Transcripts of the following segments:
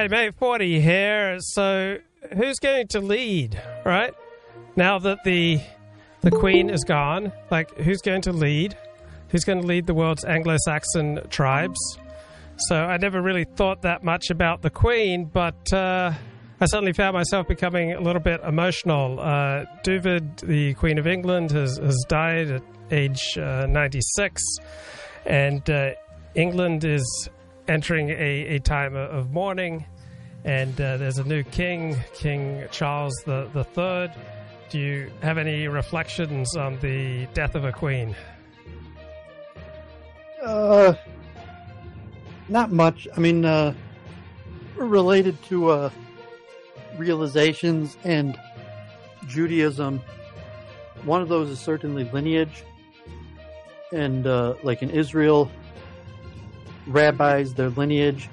G'day, mate. Ford here. So, who's going to lead, right? Now that the the Queen is gone, like, who's going to lead? Who's going to lead the world's Anglo Saxon tribes? So, I never really thought that much about the Queen, but uh, I suddenly found myself becoming a little bit emotional. Uh, Duvid, the Queen of England, has, has died at age uh, 96, and uh, England is entering a, a time of mourning, and uh, there's a new king, King Charles the, the Third. Do you have any reflections on the death of a queen? Uh, not much. I mean, uh, related to uh, realizations and Judaism, one of those is certainly lineage. And uh, like in Israel, rabbis, their lineage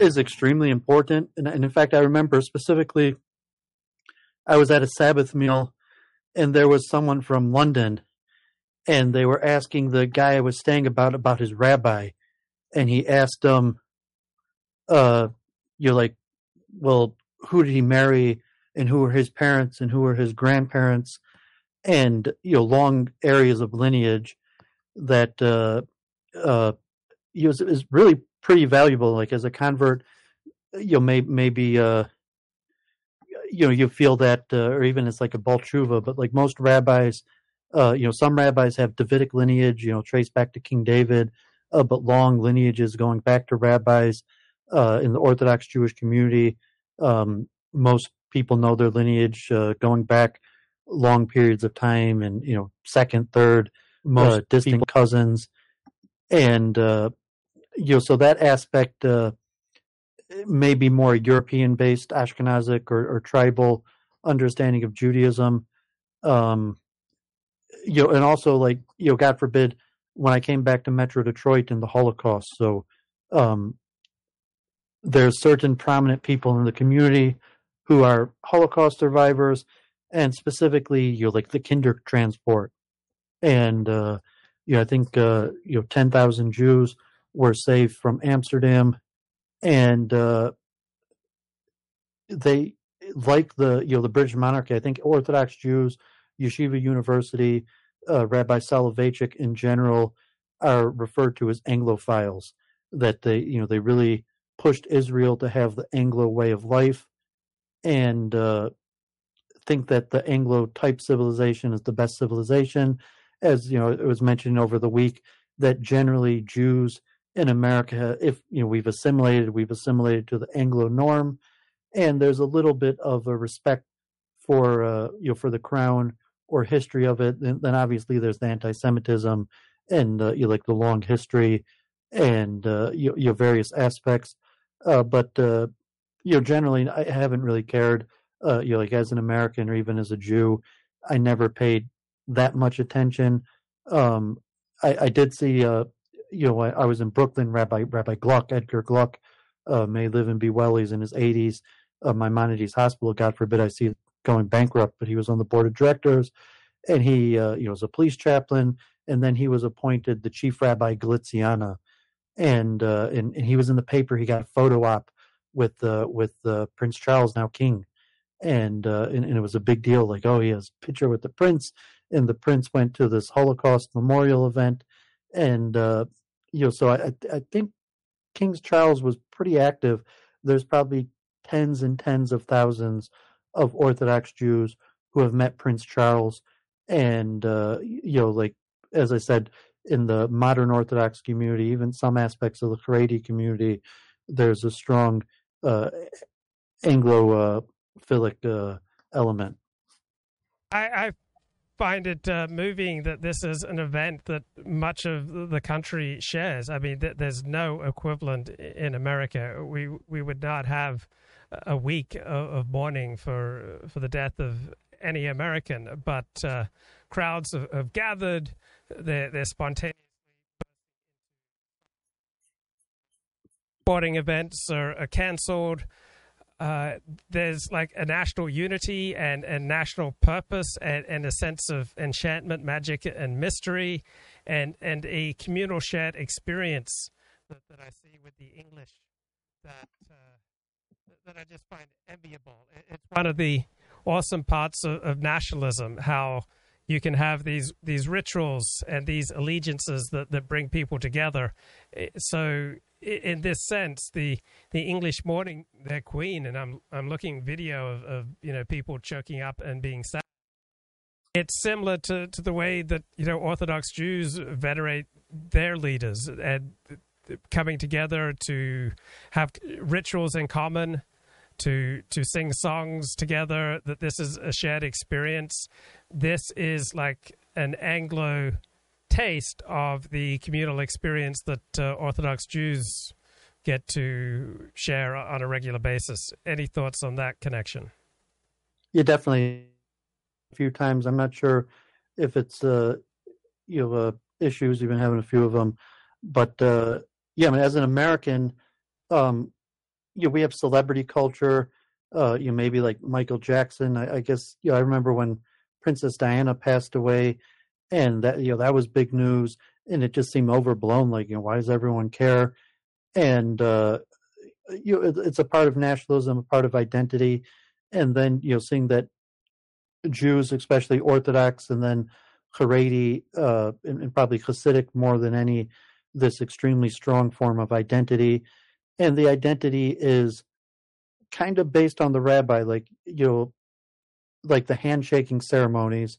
is extremely important. And, and in fact, I remember specifically, I was at a Sabbath meal and there was someone from London and they were asking the guy I was staying about about his rabbi. And he asked him, uh, you're like, well, who did he marry and who were his parents and who were his grandparents and, you know, long areas of lineage that, uh, uh, you know, is really pretty valuable. Like as a convert, you know, may, maybe, uh, you know, you feel that, uh, or even it's like a Baal Teshuva, but like most rabbis, uh, you know, some rabbis have Davidic lineage, you know, trace back to King David, uh, but long lineages going back to rabbis, uh, in the Orthodox Jewish community. Um, most people know their lineage, uh, going back long periods of time and, you know, second, third, most uh, distant people. cousins. And, uh, you know, so that aspect uh, may be more European based, Ashkenazic or, or, tribal understanding of Judaism. Um, you know, and also like, you know, God forbid, when I came back to Metro Detroit in the Holocaust. So, um, there's certain prominent people in the community who are Holocaust survivors, and specifically, you know, like the Kinder transport, and uh, you know, I think uh, you know, ten thousand Jews were saved from Amsterdam, and uh, they like the you know the British monarchy. I think Orthodox Jews, Yeshiva University, uh, Rabbi Soloveitchik in general are referred to as Anglophiles. That they you know they really pushed Israel to have the Anglo way of life, and uh, think that the Anglo type civilization is the best civilization. As you know, it was mentioned over the week that generally Jews in America, if you know we've assimilated, we've assimilated to the Anglo norm, and there's a little bit of a respect for uh, you know for the crown or history of it. And then obviously there's the anti-Semitism and uh, you know, like the long history and uh, you, various aspects. Uh, but uh, you know, generally, I haven't really cared. Uh, you know, like as an American or even as a Jew, I never paid that much attention. Um, I, I did see uh, you know, I, I, was in Brooklyn. Rabbi Rabbi Gluck, Edgar Gluck, uh, may live and be well. He's in his 80s. Uh, Maimonides Hospital, God forbid, I see going bankrupt. But he was on the board of directors, and he, uh, you know, was a police chaplain, and then he was appointed the chief rabbi Galiziano, and uh, and, and he was in the paper. He got a photo op with uh, with uh, Prince Charles, now king, and, uh, and and it was a big deal. Like, oh, he has a picture with the prince, and the prince went to this Holocaust memorial event, and uh, you know, so I I think King Charles was pretty active. There's probably tens and tens of thousands of Orthodox Jews who have met Prince Charles, and uh, you know, like as I said, in the modern Orthodox community, even some aspects of the Haredi community, there's a strong uh, Anglo-philic uh, element. I, I find it uh, moving that this is an event that much of the country shares. I mean, th- there's no equivalent in America. We we would not have a week of, of mourning for for the death of any American, but uh, crowds have, have gathered. They're, they're spontaneously. Sporting events are, are cancelled uh, there's like a national unity and, and national purpose and, and a sense of enchantment, magic, and mystery, and, and a communal shared experience that, that I see with the English that uh, that I just find enviable. It's one of the awesome parts of, of nationalism, how you can have these these rituals and these allegiances that, that bring people together. Eh, so in this sense, the the English mourning their queen, and I'm I'm looking video of, of you know people choking up and being sad. It's similar to, to the way that you know Orthodox Jews venerate their leaders and coming together to have rituals in common to to sing songs together that this is a shared experience this is like an anglo taste of the communal experience that uh, orthodox jews get to share on a regular basis. Any thoughts on that connection? Yeah definitely. A few times. I'm not sure if it's uh you know uh, issues. You've been having a few of them but uh yeah i mean as an american um you know, we have celebrity culture. Uh, you know, maybe like Michael Jackson. I, I guess you know, I remember when Princess Diana passed away, and that you know that was big news, and it just seemed overblown. Like, you know, why does everyone care? And uh, you know, it, it's a part of nationalism, a part of identity, and then you know, seeing that Jews, especially Orthodox, and then Haredi, uh, and, and probably Hasidic more than any, this extremely strong form of identity and the identity is kind of based on the rabbi, like you know, like the handshaking ceremonies.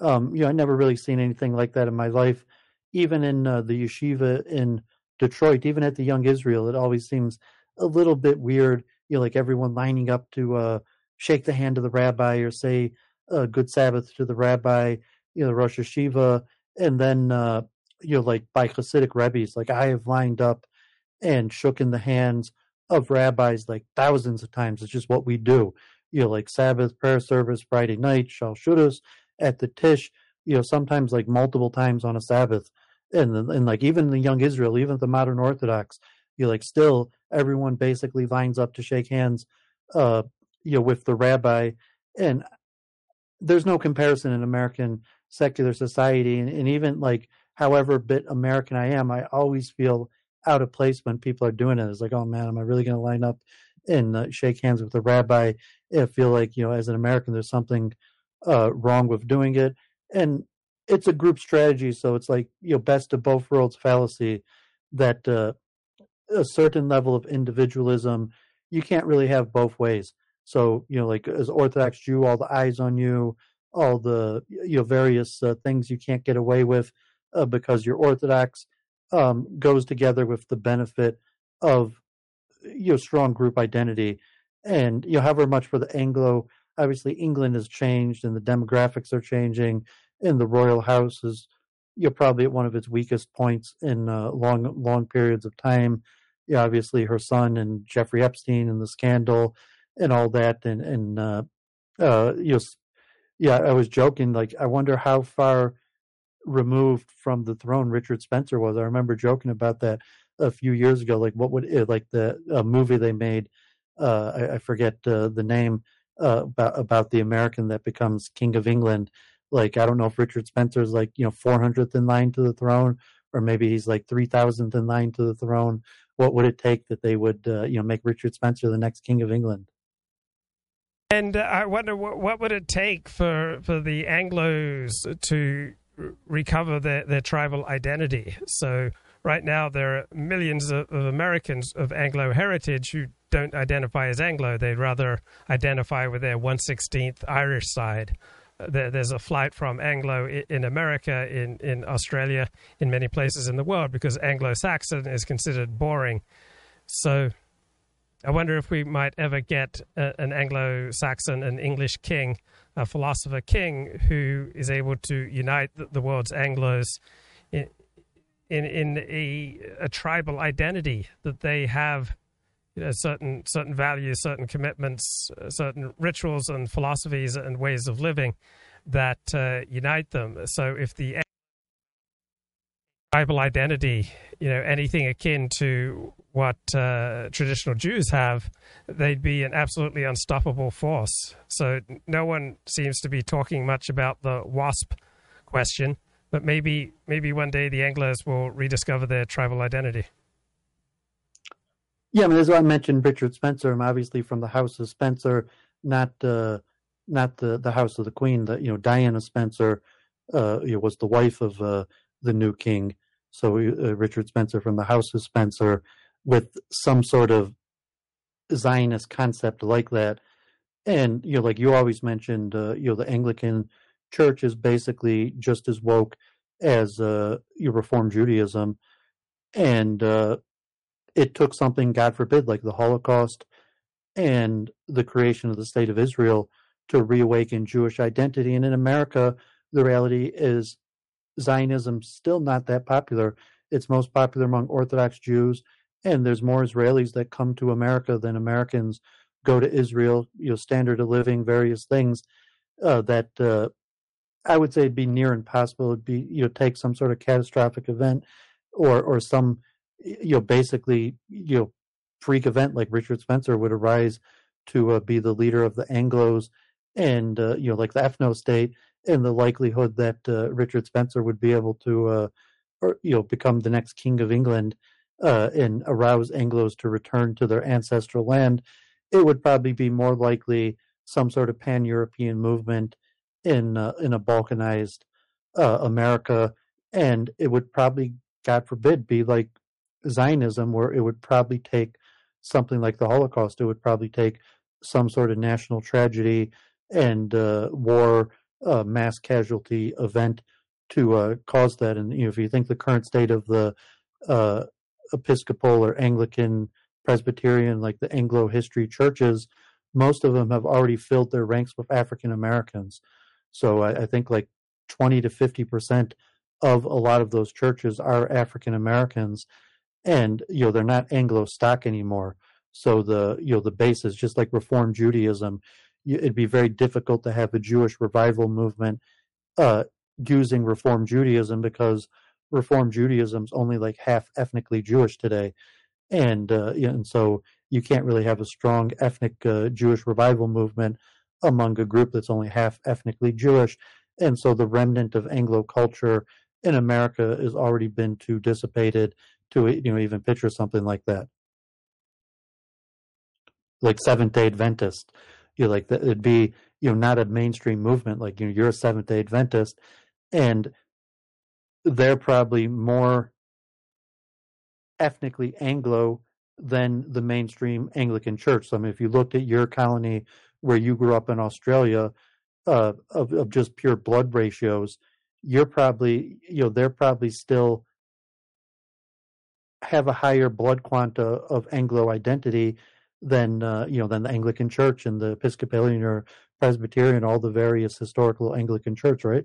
Um, you know, I never really seen anything like that in my life. Even in uh, the yeshiva in Detroit, even at the Young Israel, it always seems a little bit weird. You know, like everyone lining up to uh, shake the hand of the rabbi or say uh, "Good Sabbath" to the rabbi. You know, the Rosh Yeshiva, and then uh, you know, like by Hasidic rabbis, like I have lined up and shook in the hands of rabbis like thousands of times. It's just what we do. You know, like Sabbath prayer service Friday night, Shalshudas at the Tish. You know, sometimes like multiple times on a Sabbath, and and like even the Young Israel, even the modern Orthodox, you know, like still everyone basically lines up to shake hands, uh, you know, with the rabbi, and there's no comparison in American secular society, and, and even like however bit American I am, I always feel out of place when people are doing it. It's like, oh man, am I really going to line up and uh, shake hands with the rabbi? I feel like you know, as an American, there's something uh, wrong with doing it, and it's a group strategy. So it's like you know, best of both worlds fallacy that uh, a certain level of individualism you can't really have both ways. So you know, like as Orthodox Jew, all the eyes on you, all the you know various uh, things you can't get away with uh, because you're Orthodox um, goes together with the benefit of you know strong group identity, and you know however much for the Anglo, obviously England has changed and the demographics are changing, and the royal house is you know probably at one of its weakest points in uh, long long periods of time. Yeah, obviously her son and Jeffrey Epstein and the scandal and all that, and and uh, uh, you know, yeah, I was joking. Like, I wonder how far removed from the throne Richard Spencer was. I remember joking about that a few years ago. Like, what would it, like the uh, movie they made? Uh, I, I, forget uh, the name uh, about about the American that becomes King of England. Like, I don't know if Richard Spencer's like you know 400th in line to the throne, or maybe he's like 3,000th in line to the throne. What would it take that they would uh, you know make Richard Spencer the next King of England? And uh, I wonder what, what would it take for for the Anglo's to recover their, their tribal identity. So right now there are millions of, of, Americans of Anglo heritage who don't identify as Anglo. They'd rather identify with their 116th Irish side. Uh, there, there's a flight from Anglo in America, in, in Australia, in many places in the world because Anglo-Saxon is considered boring. So I wonder if we might ever get a, an Anglo-Saxon, an English king a philosopher king who is able to unite the, world's Anglos in in, in a, a, tribal identity that they have you know, certain certain values, certain commitments, uh, certain rituals and philosophies and ways of living that uh, unite them. So if the tribal identity, you know, anything akin to what uh, traditional Jews have, they'd be an absolutely unstoppable force. So no one seems to be talking much about the WASP question, but maybe maybe one day the anglers will rediscover their tribal identity. Yeah, I mean, as I mentioned, Richard Spencer. I'm obviously from the House of Spencer, not uh, not the the House of the Queen. That you know, Diana Spencer uh, was the wife of uh, the new king. So uh, Richard Spencer from the House of Spencer, with some sort of Zionist concept like that, and you know, like you always mentioned, uh, you know, the Anglican Church is basically just as woke as uh, your Reform Judaism, and uh, it took something, God forbid, like the Holocaust and the creation of the state of Israel to reawaken Jewish identity. And in America, the reality is Zionism still not that popular. It's most popular among Orthodox Jews, and there's more Israelis that come to America than Americans go to Israel. You know, standard of living, various things uh, that uh, I would say it'd be near impossible. It'd be you know take some sort of catastrophic event or or some you know basically you know freak event like Richard Spencer would arise to uh, be the leader of the Anglos and uh, you know like the ethno state and the likelihood that uh, Richard Spencer would be able to uh, or you know become the next king of England uh, and arouse Anglos to return to their ancestral land it would probably be more likely some sort of pan-European movement in uh, in a balkanized uh, America and it would probably god forbid be like Zionism, where it would probably take something like the Holocaust. It would probably take some sort of national tragedy and uh, war, uh, mass casualty event to uh, cause that. And you know, if you think the current state of the uh, Episcopal or Anglican, Presbyterian, like the Anglo history churches, most of them have already filled their ranks with African Americans. So I, I think like 20 to 50 percent of a lot of those churches are African Americans and you know they're not Anglo stock anymore. So the you know the base is just like Reform Judaism. It'd be very difficult to have a Jewish revival movement uh, using Reform Judaism because Reform Judaism's only like half ethnically Jewish today, and uh, and so you can't really have a strong ethnic uh, Jewish revival movement among a group that's only half ethnically Jewish, and so the remnant of Anglo culture in America has already been too dissipated to you know even picture something like that. Like seventh day adventist you know, like it'd be you know not a mainstream movement like you know you're a seventh day adventist and they're probably more ethnically anglo than the mainstream anglican church. So i mean if you looked at your colony where you grew up in australia uh, of, of just pure blood ratios you're probably you know they're probably still have a higher blood quanta of Anglo identity than uh, you know than the Anglican Church and the Episcopalian or Presbyterian, all the various historical Anglican Church, right?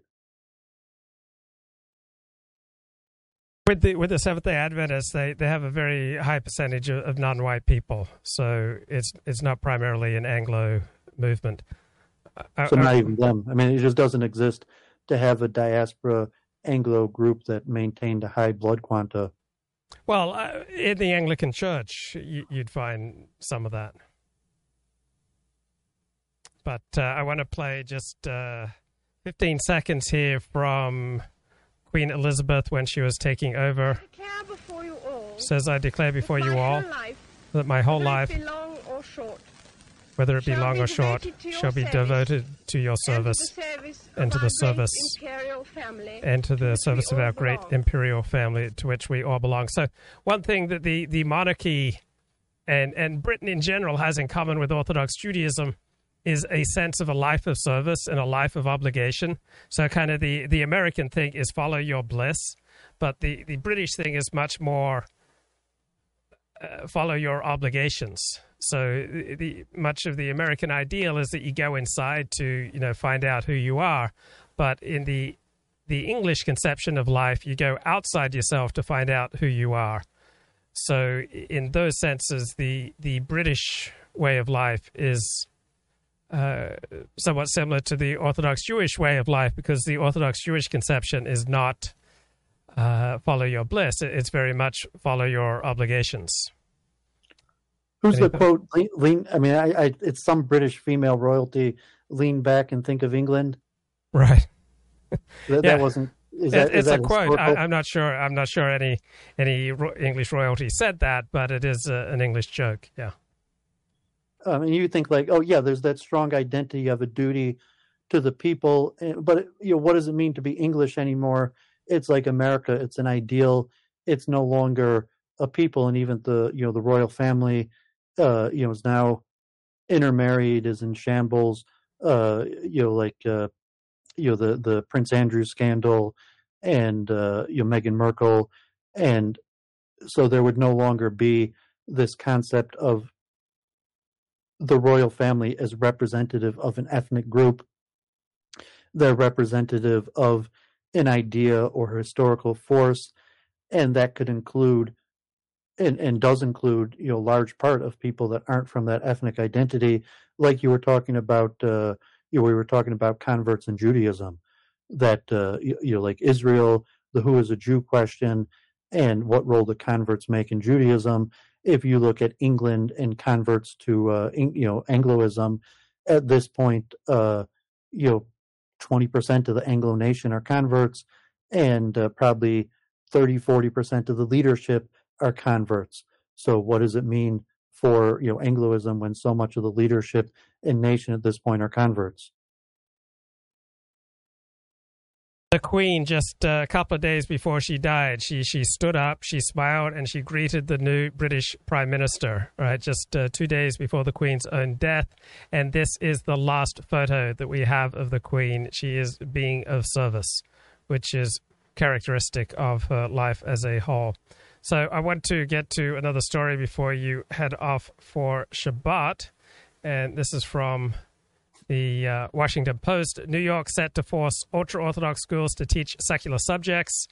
With the with the Seventh Day Adventists, they, they have a very high percentage of, of non-white people, so it's it's not primarily an Anglo movement. So not even them. I mean, it just doesn't exist to have a diaspora Anglo group that maintained a high blood quanta well, uh, in the Anglican Church, you, would find some of that. But uh, I want to play just uh, 15 seconds here from Queen Elizabeth when she was taking over. All, Says, I declare before you all that my whole life, whether it be long or short, shall be devoted to your service and to the service and to the service of our great imperial family to which we all belong. So, one thing that the, the monarchy and, and Britain in general has in common with Orthodox Judaism is a sense of a life of service and a life of obligation. So, kind of the, the American thing is follow your bliss, but the, the British thing is much more uh, follow your obligations. So the, much of the American ideal is that you go inside to you know find out who you are, but in the the English conception of life, you go outside yourself to find out who you are. So in those senses, the the British way of life is uh, somewhat similar to the Orthodox Jewish way of life because the Orthodox Jewish conception is not uh, follow your bliss; it's very much follow your obligations. Who's the quote? Lean, lean I mean, I, I, it's some British female royalty. Lean back and think of England. Right. that, yeah. that, wasn't. Is that, It- is it's a quote. I, I'm not sure. I'm not sure any any ro- English royalty said that, but it is uh, an English joke. Yeah. I mean, you think like, oh yeah, there's that strong identity of a duty to the people, eh, but you know, what does it mean to be English anymore? It's like America. It's an ideal. It's no longer a people, and even the you know the royal family, uh, you know, is now intermarried, is in shambles. Uh, you know, like uh, you know the the Prince Andrew scandal, and uh, you know Meghan Markle, and so there would no longer be this concept of the royal family as representative of an ethnic group. They're representative of an idea or historical force, and that could include and, and does include, you know, large part of people that aren't from that ethnic identity, like you were talking about uh you know, we were talking about converts in Judaism, that uh you, you know, like Israel, the who is a Jew question, and what role the converts make in Judaism. If you look at England and converts to uh, you know Angloism, at this point, uh, you know, twenty percent of the Anglo nation are converts, and uh, probably 30 40 percent of the leadership are converts. So, what does it mean for you know Angloism when so much of the leadership in nation at this point are converts? The Queen, just uh, a couple of days before she died, she she stood up, she smiled, and she greeted the new British Prime Minister. Right, just uh, two days before the Queen's own death, and this is the last photo that we have of the Queen. She is being of service, which is characteristic of her life as a whole. So I want to get to another story before you head off for Shabbat, and this is from the uh, Washington Post. New York set to force ultra Orthodox schools to teach secular subjects.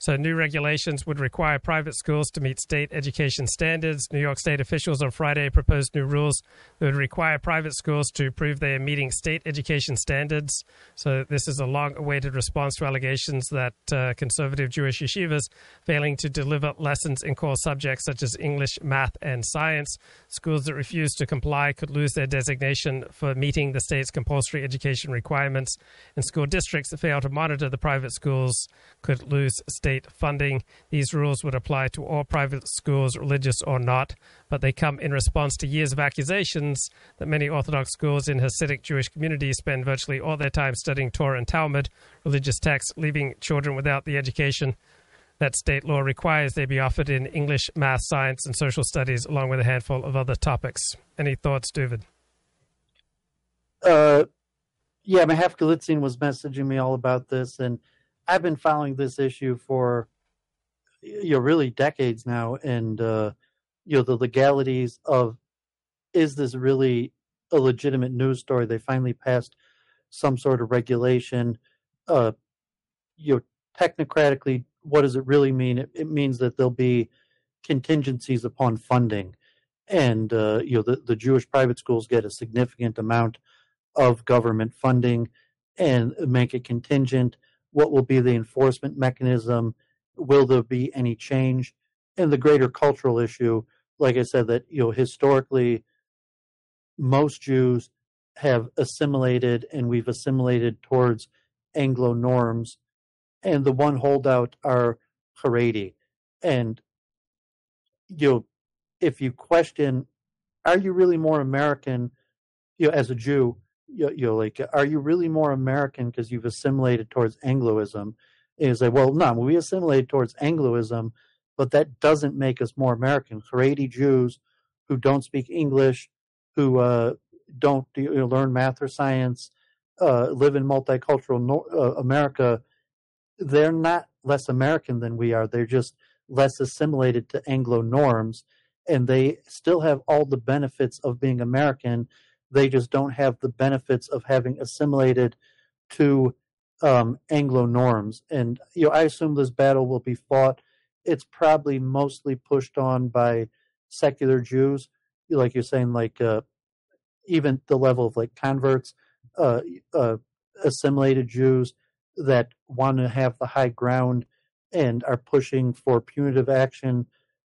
So, new regulations would require private schools to meet state education standards. New York State officials on Friday proposed new rules that would require private schools to prove they are meeting state education standards. So, this is a long awaited response to allegations that uh, conservative Jewish yeshivas failing to deliver lessons in core subjects such as English, math, and science. Schools that refuse to comply could lose their designation for meeting the state's compulsory education requirements, and school districts that fail to monitor the private schools could lose state funding. These rules would apply to all private schools, religious or not, but they come in response to years of accusations that many Orthodox schools in Hasidic Jewish communities spend virtually all their time studying Torah and Talmud, religious texts, leaving children without the education that state law requires they be offered in English, math, science, and social studies, along with a handful of other topics. Any thoughts, David? Uh, yeah, Mahaf Galitzin was messaging me all about this, and I've been following this issue for you know really decades now, and uh, you know the legalities of is this really a legitimate news story? They finally passed some sort of regulation. Uh, you know, technocratically, what does it really mean? It, it means that there'll be contingencies upon funding, and uh, you know the, the Jewish private schools get a significant amount of government funding and make it contingent. What will be the enforcement mechanism? Will there be any change? And the greater cultural issue, like I said, that you know historically, most Jews have assimilated, and we've assimilated towards Anglo norms, and the one holdout are Haredi, and you know, if you question, are you really more American, you know, as a Jew? You, you know, like, are you really more American because you've assimilated towards Angloism? And you say, well, no, we assimilated towards Angloism, but that doesn't make us more American. Haredi Jews who don't speak English, who uh, don't you know, learn math or science, uh, live in multicultural uh, America, they're not less American than we are. They're just less assimilated to Anglo norms, and they still have all the benefits of being American they just don't have the benefits of having assimilated to um, Anglo norms. And you know, I assume this battle will be fought. It's probably mostly pushed on by secular Jews, like you're saying, like uh, even the level of like converts, uh, uh, assimilated Jews that want to have the high ground and are pushing for punitive action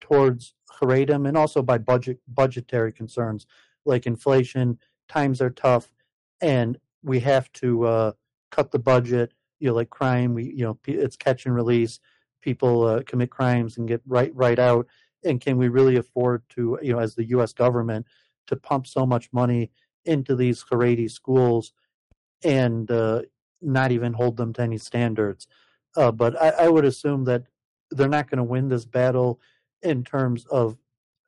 towards Haredim, and also by budget budgetary concerns like inflation, times are tough, and we have to uh, cut the budget. you know, like crime. We, you know, it's catch and release. People uh, commit crimes and get right right out. And can we really afford to, you know, as the U.S. government, to pump so much money into these Haredi schools and uh, not even hold them to any standards? Uh, but I, I would assume that they're not going to win this battle in terms of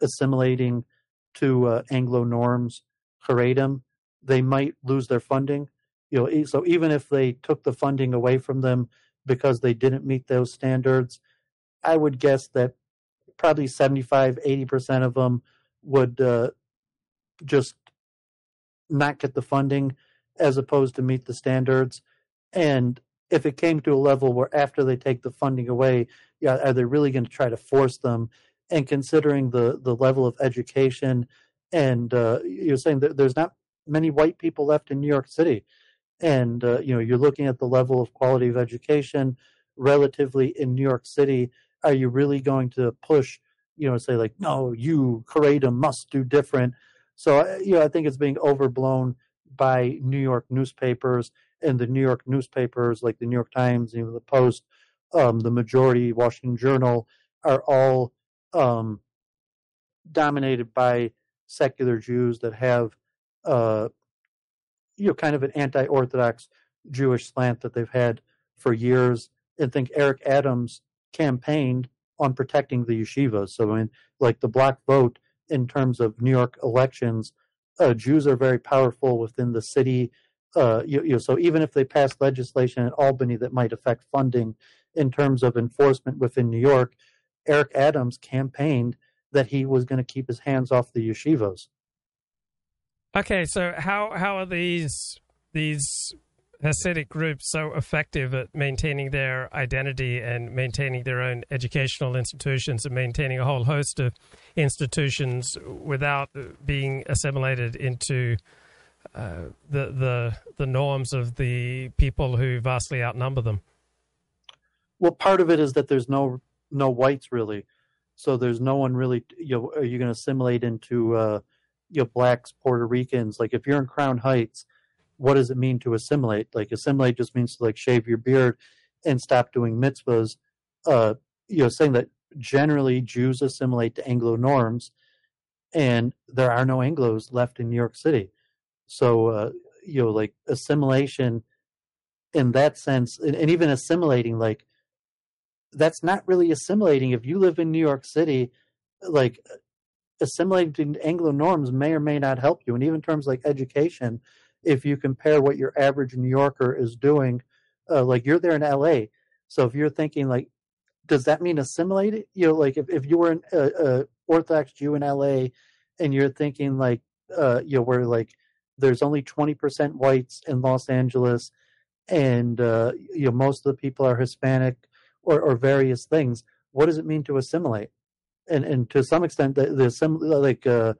assimilating to uh, Anglo norms, Haredim. They might lose their funding, you know, so even if they took the funding away from them because they didn't meet those standards, I would guess that probably 75, 80% of them would uh, just not get the funding as opposed to meet the standards. And if it came to a level where after they take the funding away, yeah, are they really going to try to force them? And considering the, the level of education, and uh, you're saying that there's not many white people left in New York City and uh, you know you're looking at the level of quality of education relatively in New York City. Are you really going to push, you know, say like, no, you Haredim must do different? So uh, you know, I think it's being overblown by New York newspapers and the New York newspapers like the New York Times, even the Post, um, the majority Washington Journal are all um, dominated by secular Jews that have uh, you know kind of an anti-orthodox Jewish slant that they've had for years, and think Eric Adams campaigned on protecting the yeshivas. So I mean, like the black vote in terms of New York elections, uh, Jews are very powerful within the city. Uh, you, you know, so even if they pass legislation in Albany that might affect funding in terms of enforcement within New York, Eric Adams campaigned that he was going to keep his hands off the yeshivas. Okay, so how how are these these Hasidic groups so effective at maintaining their identity and maintaining their own educational institutions and maintaining a whole host of institutions without being assimilated into uh, the the the norms of the people who vastly outnumber them? Well, part of it is that there's no no whites really, so there's no one really. You know, are you going to assimilate into uh, you know blacks, Puerto Ricans. Like if you're in Crown Heights, what does it mean to assimilate? Like assimilate just means to like shave your beard and stop doing mitzvahs. Uh, you know, saying that generally Jews assimilate to Anglo norms, and there are no Anglos left in New York City. So uh, you know, like assimilation in that sense, and, and even assimilating, like that's not really assimilating. If you live in New York City, like assimilating Anglo norms may or may not help you. And even terms like education, if you compare what your average New Yorker is doing, uh, like you're there in LA. So if you're thinking like, does that mean assimilate? You know, like if, if you were an uh, uh, Orthodox Jew in LA and you're thinking like, uh, you know, where like there's only 20% whites in Los Angeles and, uh, you know, most of the people are Hispanic or, or various things. What does it mean to assimilate? and and to some extent the, the sim, like uh,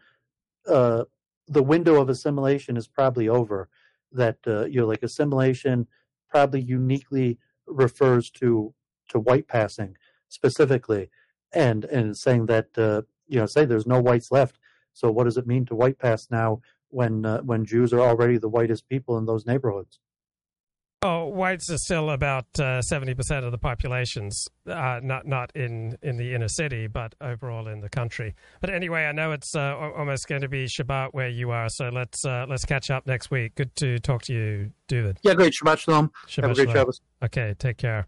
uh, the window of assimilation is probably over. That uh, you know, like assimilation probably uniquely refers to to white passing specifically, and and saying that uh, you know, say there's no whites left. So what does it mean to white pass now when uh, when Jews are already the whitest people in those neighborhoods? Oh, whites are still about uh, seventy uh, percent of the populations, uh, not not in, in the inner city, but overall in the country. But anyway, I know it's uh, almost going to be Shabbat where you are, so let's uh, let's catch up next week. Good to talk to you, David. Yeah, great Shabbat shalom. Shabbat Have a great. Travis. Okay, take care.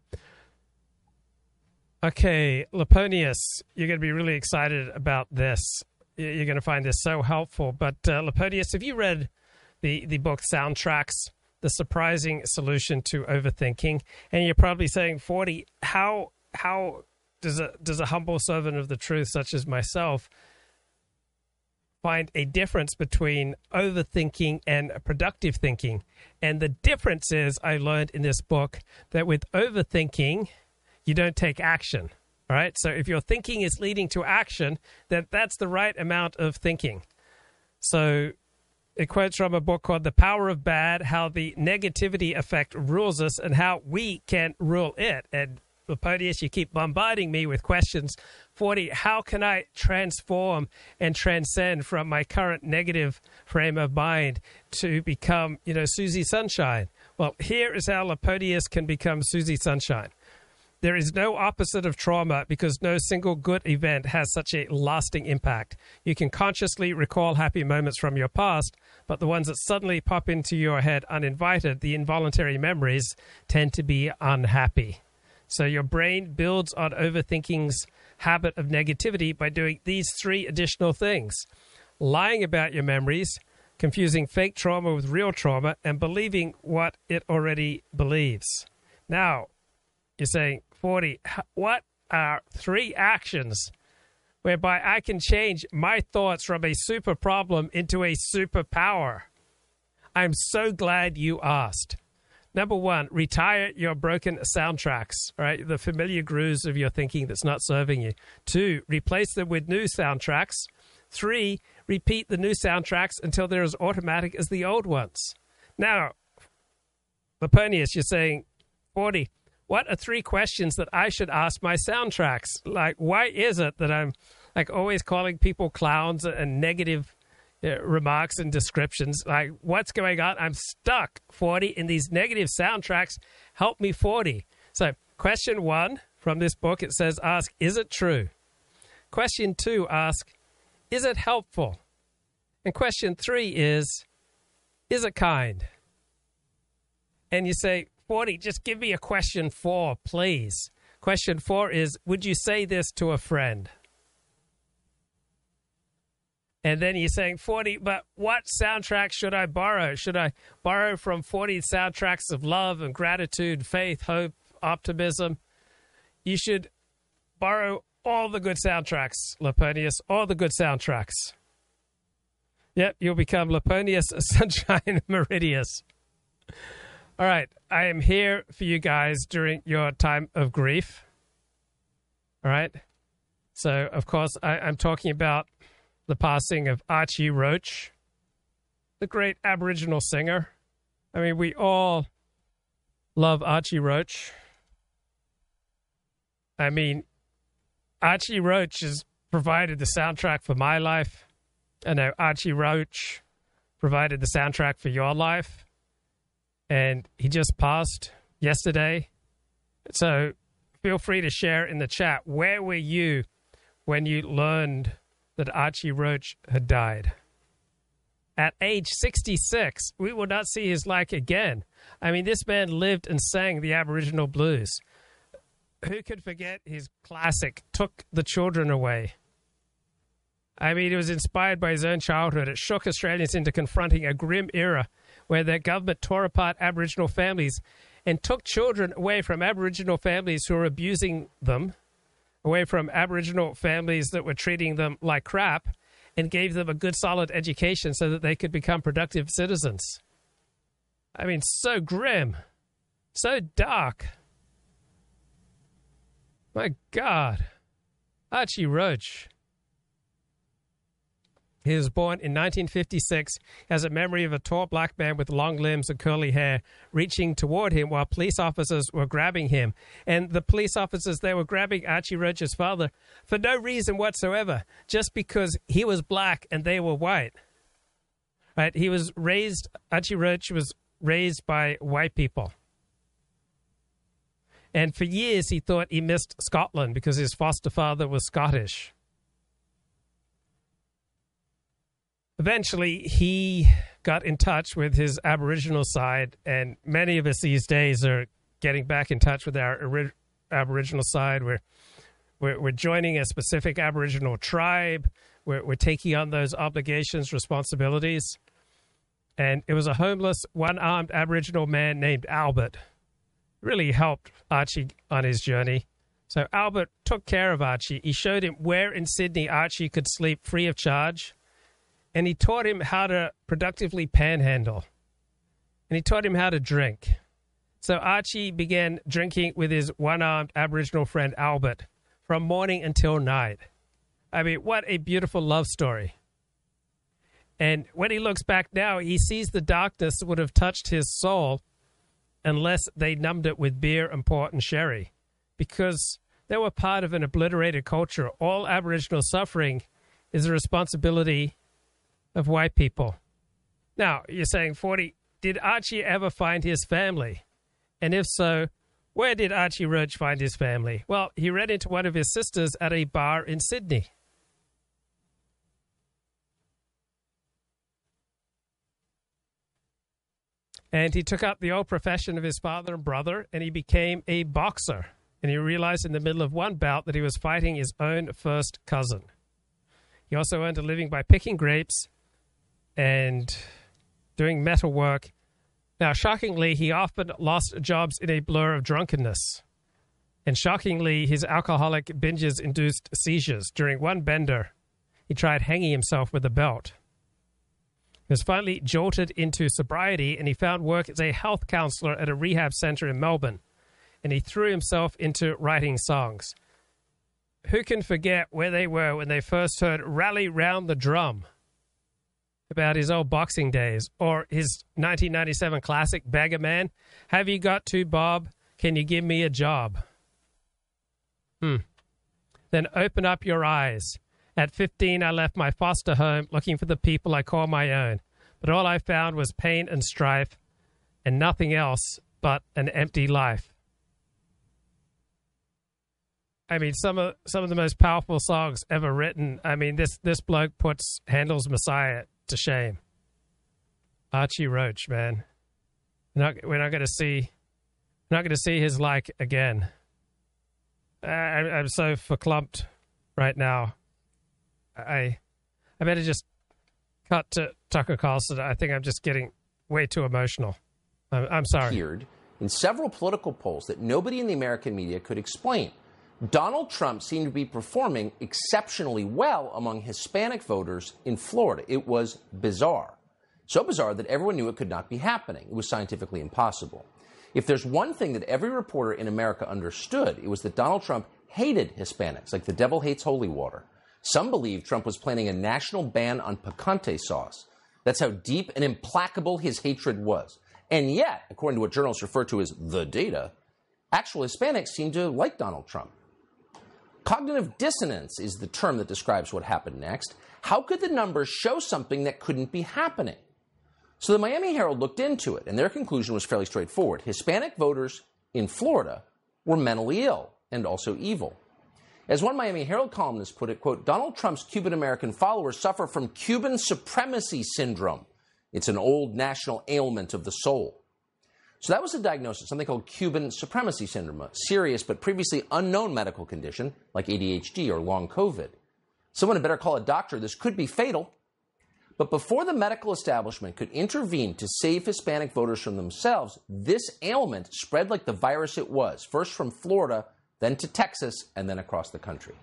Okay, Laponius, you're going to be really excited about this. You're going to find this so helpful. But uh, Laponius, have you read the the book Soundtracks? The surprising solution to overthinking. And you're probably saying, Ford, how how does a does a humble servant of the truth such as myself find a difference between overthinking and productive thinking? And the difference is I learned in this book that with overthinking, you don't take action. All right. So if your thinking is leading to action, then that's the right amount of thinking. So it quotes from a book called The Power of Bad How the Negativity Effect Rules Us and How We Can Rule It. And Lapodius, you keep bombarding me with questions. 40, how can I transform and transcend from my current negative frame of mind to become, you know, Susie Sunshine? Well, here is how Lapodius can become Susie Sunshine. There is no opposite of trauma because no single good event has such a lasting impact. You can consciously recall happy moments from your past, but the ones that suddenly pop into your head uninvited, the involuntary memories, tend to be unhappy. So your brain builds on overthinking's habit of negativity by doing these three additional things lying about your memories, confusing fake trauma with real trauma, and believing what it already believes. Now, you're saying, Ford. What are three actions whereby I can change my thoughts from a super problem into a superpower? I'm so glad you asked. Number one, retire your broken soundtracks, right? The familiar grooves of your thinking that's not serving you. Two, replace them with new soundtracks. Three, repeat the new soundtracks until they're as automatic as the old ones. Now, Laponius, you're saying, Ford, what are three questions that I should ask my soundtracks? Like, why is it that I'm like always calling people clowns and negative uh, remarks and descriptions? Like, what's going on? I'm stuck Ford in these negative soundtracks. Help me Ford. So, question one from this book it says, ask, is it true? Question two, ask, is it helpful? And question three is, is it kind? And you say, Ford, just give me a question four, please. Question four is Would you say this to a friend? And then you're saying Ford, but what soundtrack should I borrow? Should I borrow from 40 soundtracks of love and gratitude, faith, hope, optimism? You should borrow all the good soundtracks, Laponius, all the good soundtracks. Yep, you'll become Laponius Sunshine Meridius. All right. I am here for you guys during your time of grief. All right. So, of course, I, am talking about the passing of Archie Roach, the great Aboriginal singer. I mean, we all love Archie Roach. I mean, Archie Roach has provided the soundtrack for my life. I know Archie Roach provided the soundtrack for your life and he just passed yesterday. So feel free to share in the chat where were you when you learned that Archie Roach had died? At age 66, we will not see his like again. I mean, this man lived and sang the Aboriginal blues. Who could forget his classic, Took the Children Away? I mean, it was inspired by his own childhood. It shook Australians into confronting a grim era where the government tore apart Aboriginal families and took children away from Aboriginal families who were abusing them, away from Aboriginal families that were treating them like crap, and gave them a good, solid education so that they could become productive citizens. I mean, so grim, so dark. My God. Archie Roach. He was born in 1956 as a memory of a tall black man with long limbs and curly hair reaching toward him while police officers were grabbing him. And the police officers, they were grabbing Archie Roach's father for no reason whatsoever, just because he was black and they were white. Right? He was raised, Archie Roach was raised by white people. And for years, he thought he missed Scotland because his foster father was Scottish. Eventually he got in touch with his Aboriginal side, and many of us these days are getting back in touch with our ori- Aboriginal side. We're, we're, we're joining a specific Aboriginal tribe. We're, we're taking on those obligations, responsibilities. And it was a homeless, one armed Aboriginal man named Albert. Really helped Archie on his journey. So Albert took care of Archie. He showed him where in Sydney Archie could sleep free of charge and he taught him how to productively panhandle. And he taught him how to drink. So Archie began drinking with his one armed Aboriginal friend Albert from morning until night. I mean, what a beautiful love story. And when he looks back now, he sees the darkness would have touched his soul unless they numbed it with beer and port and sherry. because they were part of an obliterated culture. All Aboriginal suffering is a responsibility of white people. Now, you're saying, Ford, did Archie ever find his family? And if so, where did Archie Roach find his family? Well, he ran into one of his sisters at a bar in Sydney. And he took up the old profession of his father and brother, and he became a boxer. And he realized in the middle of one bout that he was fighting his own first cousin. He also earned a living by picking grapes and doing metal work now, shockingly, he often lost jobs in a blur of drunkenness. And shockingly, his alcoholic binges induced seizures. During one bender, he tried hanging himself with a belt. He was finally jolted into sobriety and he found work as a health counselor at a rehab center in Melbourne. And he threw himself into writing songs. Who can forget where they were when they first heard Rally Round the Drum? About his old boxing days or his 1997 classic Beggar Man. Have you got to, Bob? Can you give me a job? Hmm. Then open up your eyes. At 15, I left my foster home looking for the people I call my own. But all I found was pain and strife and nothing else but an empty life. I mean, some of some of the most powerful songs ever written. I mean, this this bloke puts Handel's Messiah to shame. Archie Roach, man. We're not, we're not to see, we're not to see his like again. I, I'm so verklempt right now. I, I better just cut to Tucker Carlson. I think I'm just getting way too emotional. I'm, I'm sorry. Appeared in several political polls that nobody in the American media could explain. Donald Trump seemed to be performing exceptionally well among Hispanic voters in Florida. It was bizarre. So bizarre that everyone knew it could not be happening. It was scientifically impossible. If there's one thing that every reporter in America understood, it was that Donald Trump hated Hispanics, like the devil hates holy water. Some believed Trump was planning a national ban on picante sauce. That's how deep and implacable his hatred was. And yet, according to what journalists refer to as the data, actual Hispanics seemed to like Donald Trump. Cognitive dissonance is the term that describes what happened next. How could the numbers show something that couldn't be happening? So the Miami Herald looked into it, and their conclusion was fairly straightforward. Hispanic voters in Florida were mentally ill and also evil. As one Miami Herald columnist put it, quote, Donald Trump's Cuban American followers suffer from Cuban supremacy syndrome. It's an old national ailment of the soul. So that was a diagnosis, something called Cuban supremacy syndrome, a serious but previously unknown medical condition like ADHD or long COVID. Someone had better call a doctor. This could be fatal. But before the medical establishment could intervene to save Hispanic voters from themselves, this ailment spread like the virus it was, first from Florida, then to Texas, and then across the country.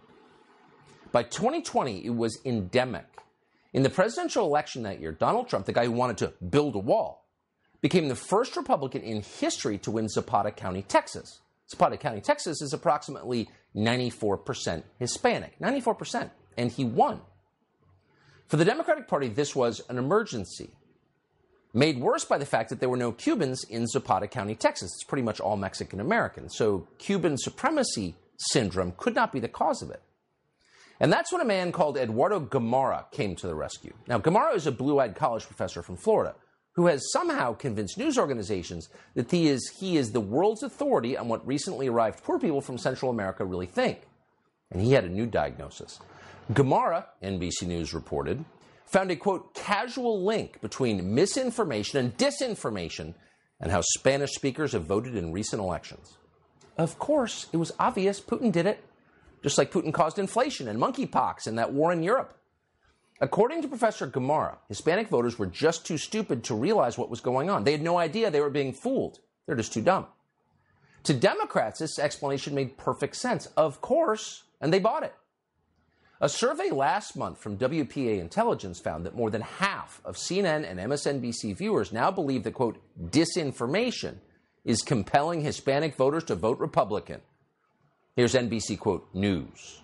By 2020, it was endemic. In the presidential election that year, Donald Trump, the guy who wanted to build a wall, became the first Republican in history to win Zapata County, Texas. Zapata County, Texas is approximately 94% Hispanic. 94%. And he won. For the Democratic Party, this was an emergency. Made worse by the fact that there were no Cubans in Zapata County, Texas. It's pretty much all Mexican Americans. So Cuban supremacy syndrome could not be the cause of it. And that's when a man called Eduardo Gamarra came to the rescue. Now, Gamarra is a blue eyed college professor from Florida who has somehow convinced news organizations that he is, he is the world's authority on what recently arrived poor people from Central America really think. And he had a new diagnosis. Gamarra, NBC News reported, found a quote, casual link between misinformation and disinformation and how Spanish speakers have voted in recent elections. Of course, it was obvious Putin did it, just like Putin caused inflation and monkeypox and that war in Europe. According to Professor Gamarra, Hispanic voters were just too stupid to realize what was going on. They had no idea they were being fooled. They're just too dumb. To Democrats, this explanation made perfect sense. Of course, and they bought it. A survey last month from WPA Intelligence found that more than half of CNN and MSNBC viewers now believe that, quote, disinformation is compelling Hispanic voters to vote Republican. Here's NBC, quote, news.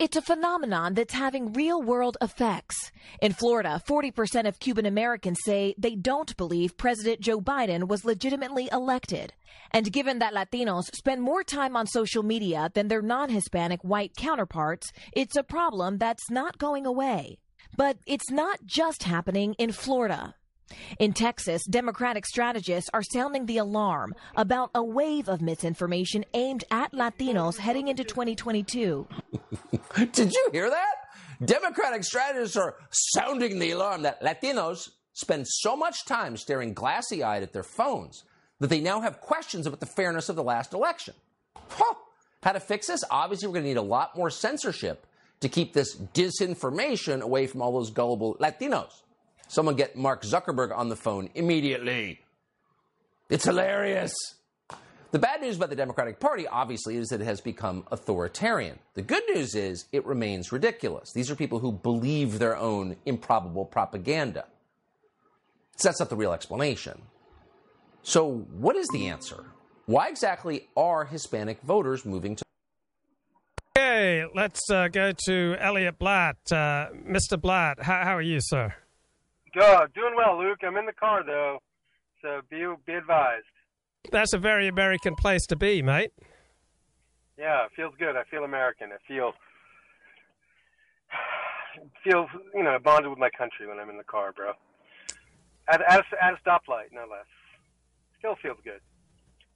It's a phenomenon that's having real world effects. In Florida, 40% of Cuban Americans say they don't believe President Joe Biden was legitimately elected. And given that Latinos spend more time on social media than their non Hispanic white counterparts, it's a problem that's not going away. But it's not just happening in Florida. In Texas, Democratic strategists are sounding the alarm about a wave of misinformation aimed at Latinos heading into 2022. Did you hear that? Democratic strategists are sounding the alarm that Latinos spend so much time staring glassy eyed at their phones that they now have questions about the fairness of the last election. Huh. How to fix this? Obviously, we're going to need a lot more censorship to keep this disinformation away from all those gullible Latinos. Someone get Mark Zuckerberg on the phone immediately. It's hilarious. The bad news about the Democratic Party, obviously, is that it has become authoritarian. The good news is it remains ridiculous. These are people who believe their own improbable propaganda. So that's not the real explanation. So, what is the answer? Why exactly are Hispanic voters moving to? Okay, let's uh, go to Elliot Blatt. Uh, Mr. Blatt, how, how are you, sir? Good, doing well, Luke. I'm in the car though, so be be advised. That's a very American place to be, mate. Yeah, it feels good. I feel American. I feel feel you know bonded with my country when I'm in the car, bro. At at, at a stoplight, no less. Still feels good.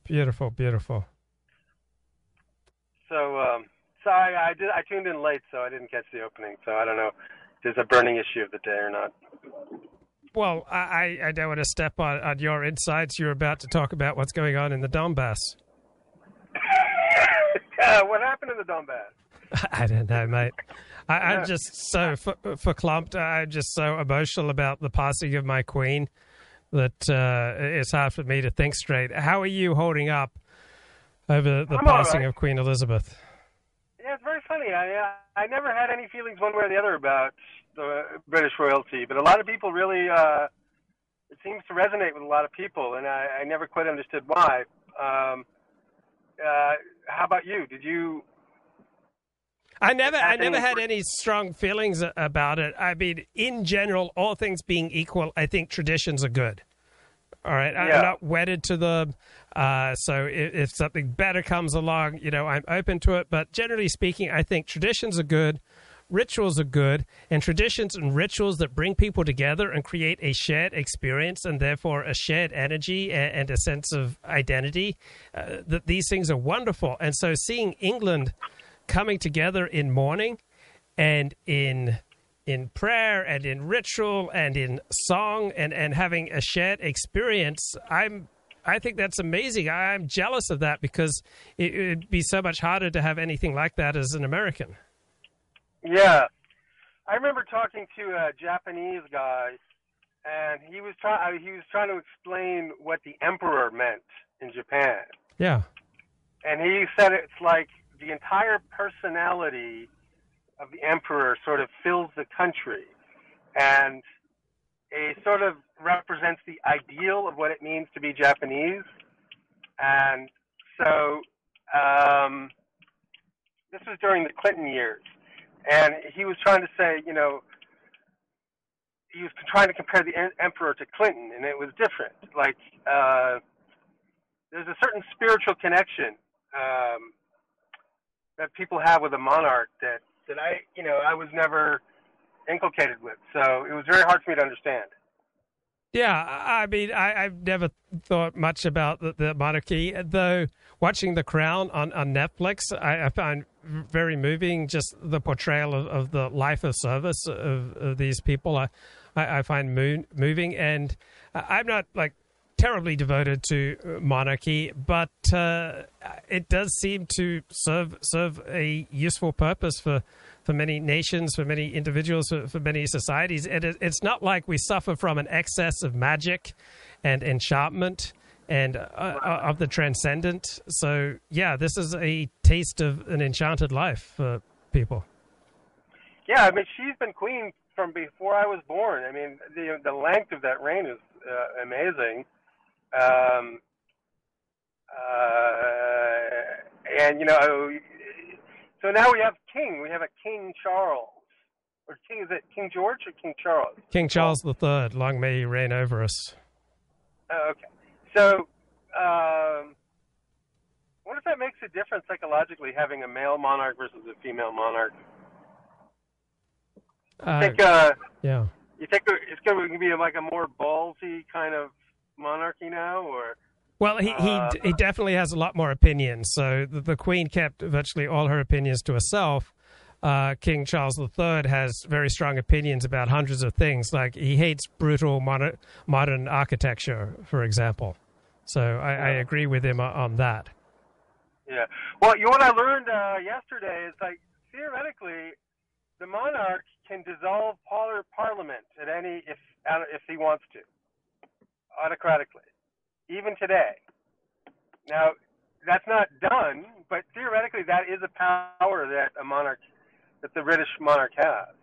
Beautiful, beautiful. So, um, so I, I did. I tuned in late, so I didn't catch the opening. So I don't know if there's a burning issue of the day or not. Well, I, I don't want to step on, on your insights. You're about to talk about what's going on in the Donbass. uh, what happened in the Donbass? I don't know, mate. I, am just so verklempt. I'm just so emotional about the passing of my queen that uh, it's hard for me to think straight. How are you holding up over the I'm passing right. of Queen Elizabeth? Yeah, it's very funny. I uh, I never had any feelings one way or the other about the British royalty, but a lot of people really uh, it seems to resonate with a lot of people, and I, I never quite understood why. Um, uh, how about you? Did you? I never, I never had any strong feelings about it. I mean, in general, all things being equal, I think traditions are good. All right, I- Yeah. I'm not wedded to them. Uh, so if, if something better comes along, you know, I'm open to it. But generally speaking, I think traditions are good, rituals are good, and traditions and rituals that bring people together and create a shared experience and therefore a shared energy and, and a sense of identity. Uh, that these things are wonderful. And so seeing England coming together in mourning and in in prayer and in ritual and in song and, and having a shared experience, I'm I think that's amazing. I'm jealous of that because it would be so much harder to have anything like that as an American. Yeah, I remember talking to a Japanese guy, and he was trying. He was trying to explain what the emperor meant in Japan, Yeah. and he said it's like the entire personality of the emperor sort of fills the country, and it sort of represents the ideal of what it means to be Japanese, and so um, this was during the Clinton years, and he was trying to say, you know, he was trying to compare the emperor to Clinton, and it was different. Like uh, there's a certain spiritual connection um, that people have with a monarch that that I, you know, I was never inculcated with. So it was very hard for me to understand. Yeah, I mean, I, I've never thought much about the, the monarchy, though. Watching The Crown on, on Netflix, I, I find very moving just the portrayal of, of the life of service of, of these people. I, I, I find mo- moving, and I'm not like terribly devoted to monarchy, but uh, it does seem to serve serve a useful purpose for, for many nations, for many individuals, for, for many societies. And it, it's not like we suffer from an excess of magic and enchantment and uh, uh, of the transcendent. So yeah, this is a taste of an enchanted life for people. Yeah, I mean, she's been queen from before I was born. I mean, the the length of that reign is uh, amazing. Um, uh, and you know, So now we have king. We have a King Charles. Or King, is it King George or King Charles? King Charles III, long may he reign over us. Oh, okay. So, um, I wonder if that makes a difference psychologically having a male monarch versus a female monarch. I Uh, think, uh, yeah. you think it's going to be like a more ballsy kind of monarchy now, or Well, he, he Uh, he definitely has a lot more opinions. So the, the Queen kept virtually all her opinions to herself. Uh, King Charles III has very strong opinions about hundreds of things. Like he hates brutal modern, modern architecture, for example. So I, I agree with him on- on that. Yeah. Well, you know what I learned uh, yesterday is like theoretically, the monarch can dissolve parliament at any if if he wants to, autocratically, even today. Now, that's not done, but theoretically, that is a power that a monarch, that the British monarch has.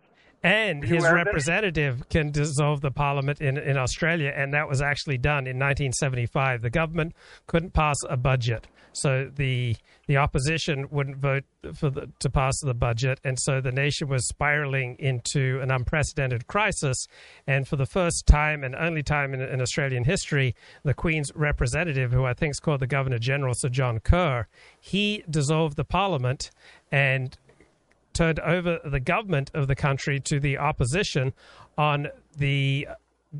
And his aware of this? representative can dissolve the parliament in, in Australia, and that was actually done in 1975. The government couldn't pass a budget, so the the opposition wouldn't vote for the, to pass the budget, and so the nation was spiraling into an unprecedented crisis. And for the first time and only time in, in Australian history, the Queen's representative, who I think is called the Governor General, Sir John Kerr, he dissolved the parliament and turned over the government of the country to the opposition on the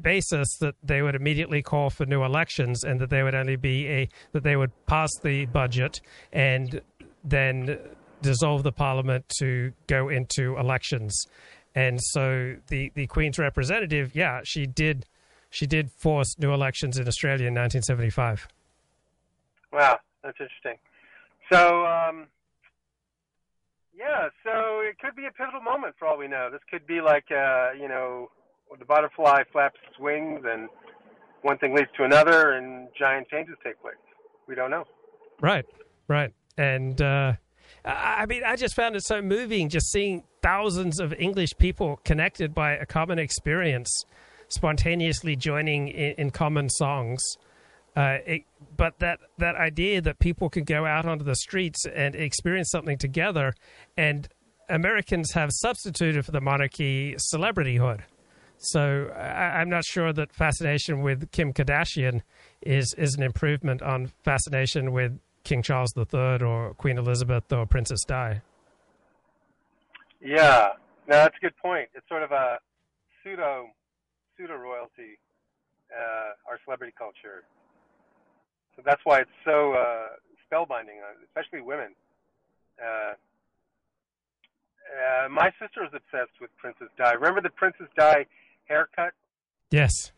basis that they would immediately call for new elections and that they would only be a that they would pass the budget and then dissolve the parliament to go into elections and so the the queen's representative yeah she did she did force new elections in australia in 1975 Wow, that's interesting. So, um, yeah, so it could be a pivotal moment for all we know. This could be like, uh, you know, the butterfly flaps its wings and one thing leads to another and giant changes take place. We don't know. Right, right. And uh, I mean, I just found it so moving just seeing thousands of English people connected by a common experience, spontaneously joining in, in common songs. Uh, it, but that, that idea that people can go out onto the streets and experience something together, and Americans have substituted for the monarchy celebrityhood. So I, I'm not sure that fascination with Kim Kardashian is is an improvement on fascination with King Charles III or Queen Elizabeth or Princess Di. Yeah, no, that's a good point. It's sort of a pseudo pseudo royalty, uh, our celebrity culture. So that's why it's so uh, spellbinding, especially women. Uh, uh, my sister is obsessed with Princess Di. Remember the Princess Di haircut? Yes.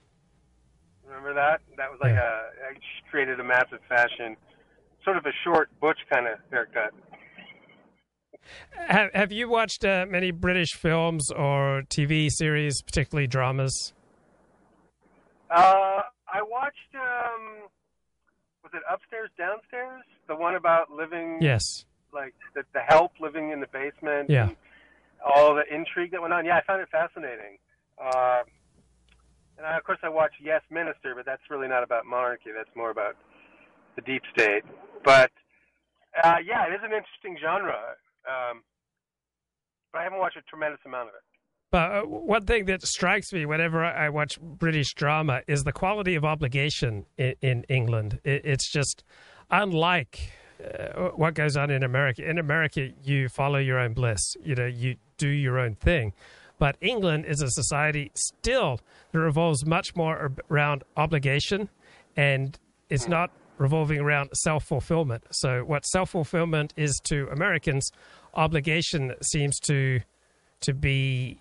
Remember that? That was like Yeah. a it created a massive fashion, sort of a short butch kind of haircut. Have Have you watched uh, many British films or TV series, particularly dramas? Uh, I watched. Um, was it upstairs, downstairs? The one about living, Yes. like the, the help living in the basement. Yeah. All the intrigue that went on. Yeah, I found it fascinating. Uh, and I, of course, I watched Yes Minister, but that's really not about monarchy. That's more about the deep state. But uh, yeah, it is an interesting genre. Um, but I haven't watched a tremendous amount of it. But uh, one thing that strikes me whenever I watch British drama is the quality of obligation in, in England. It, it's just unlike uh, what goes on in America. In America, you follow your own bliss. You know, you do your own thing. But England is a society still that revolves much more around obligation, and it's not revolving around self fulfillment. So, what self fulfillment is to Americans, obligation seems to to be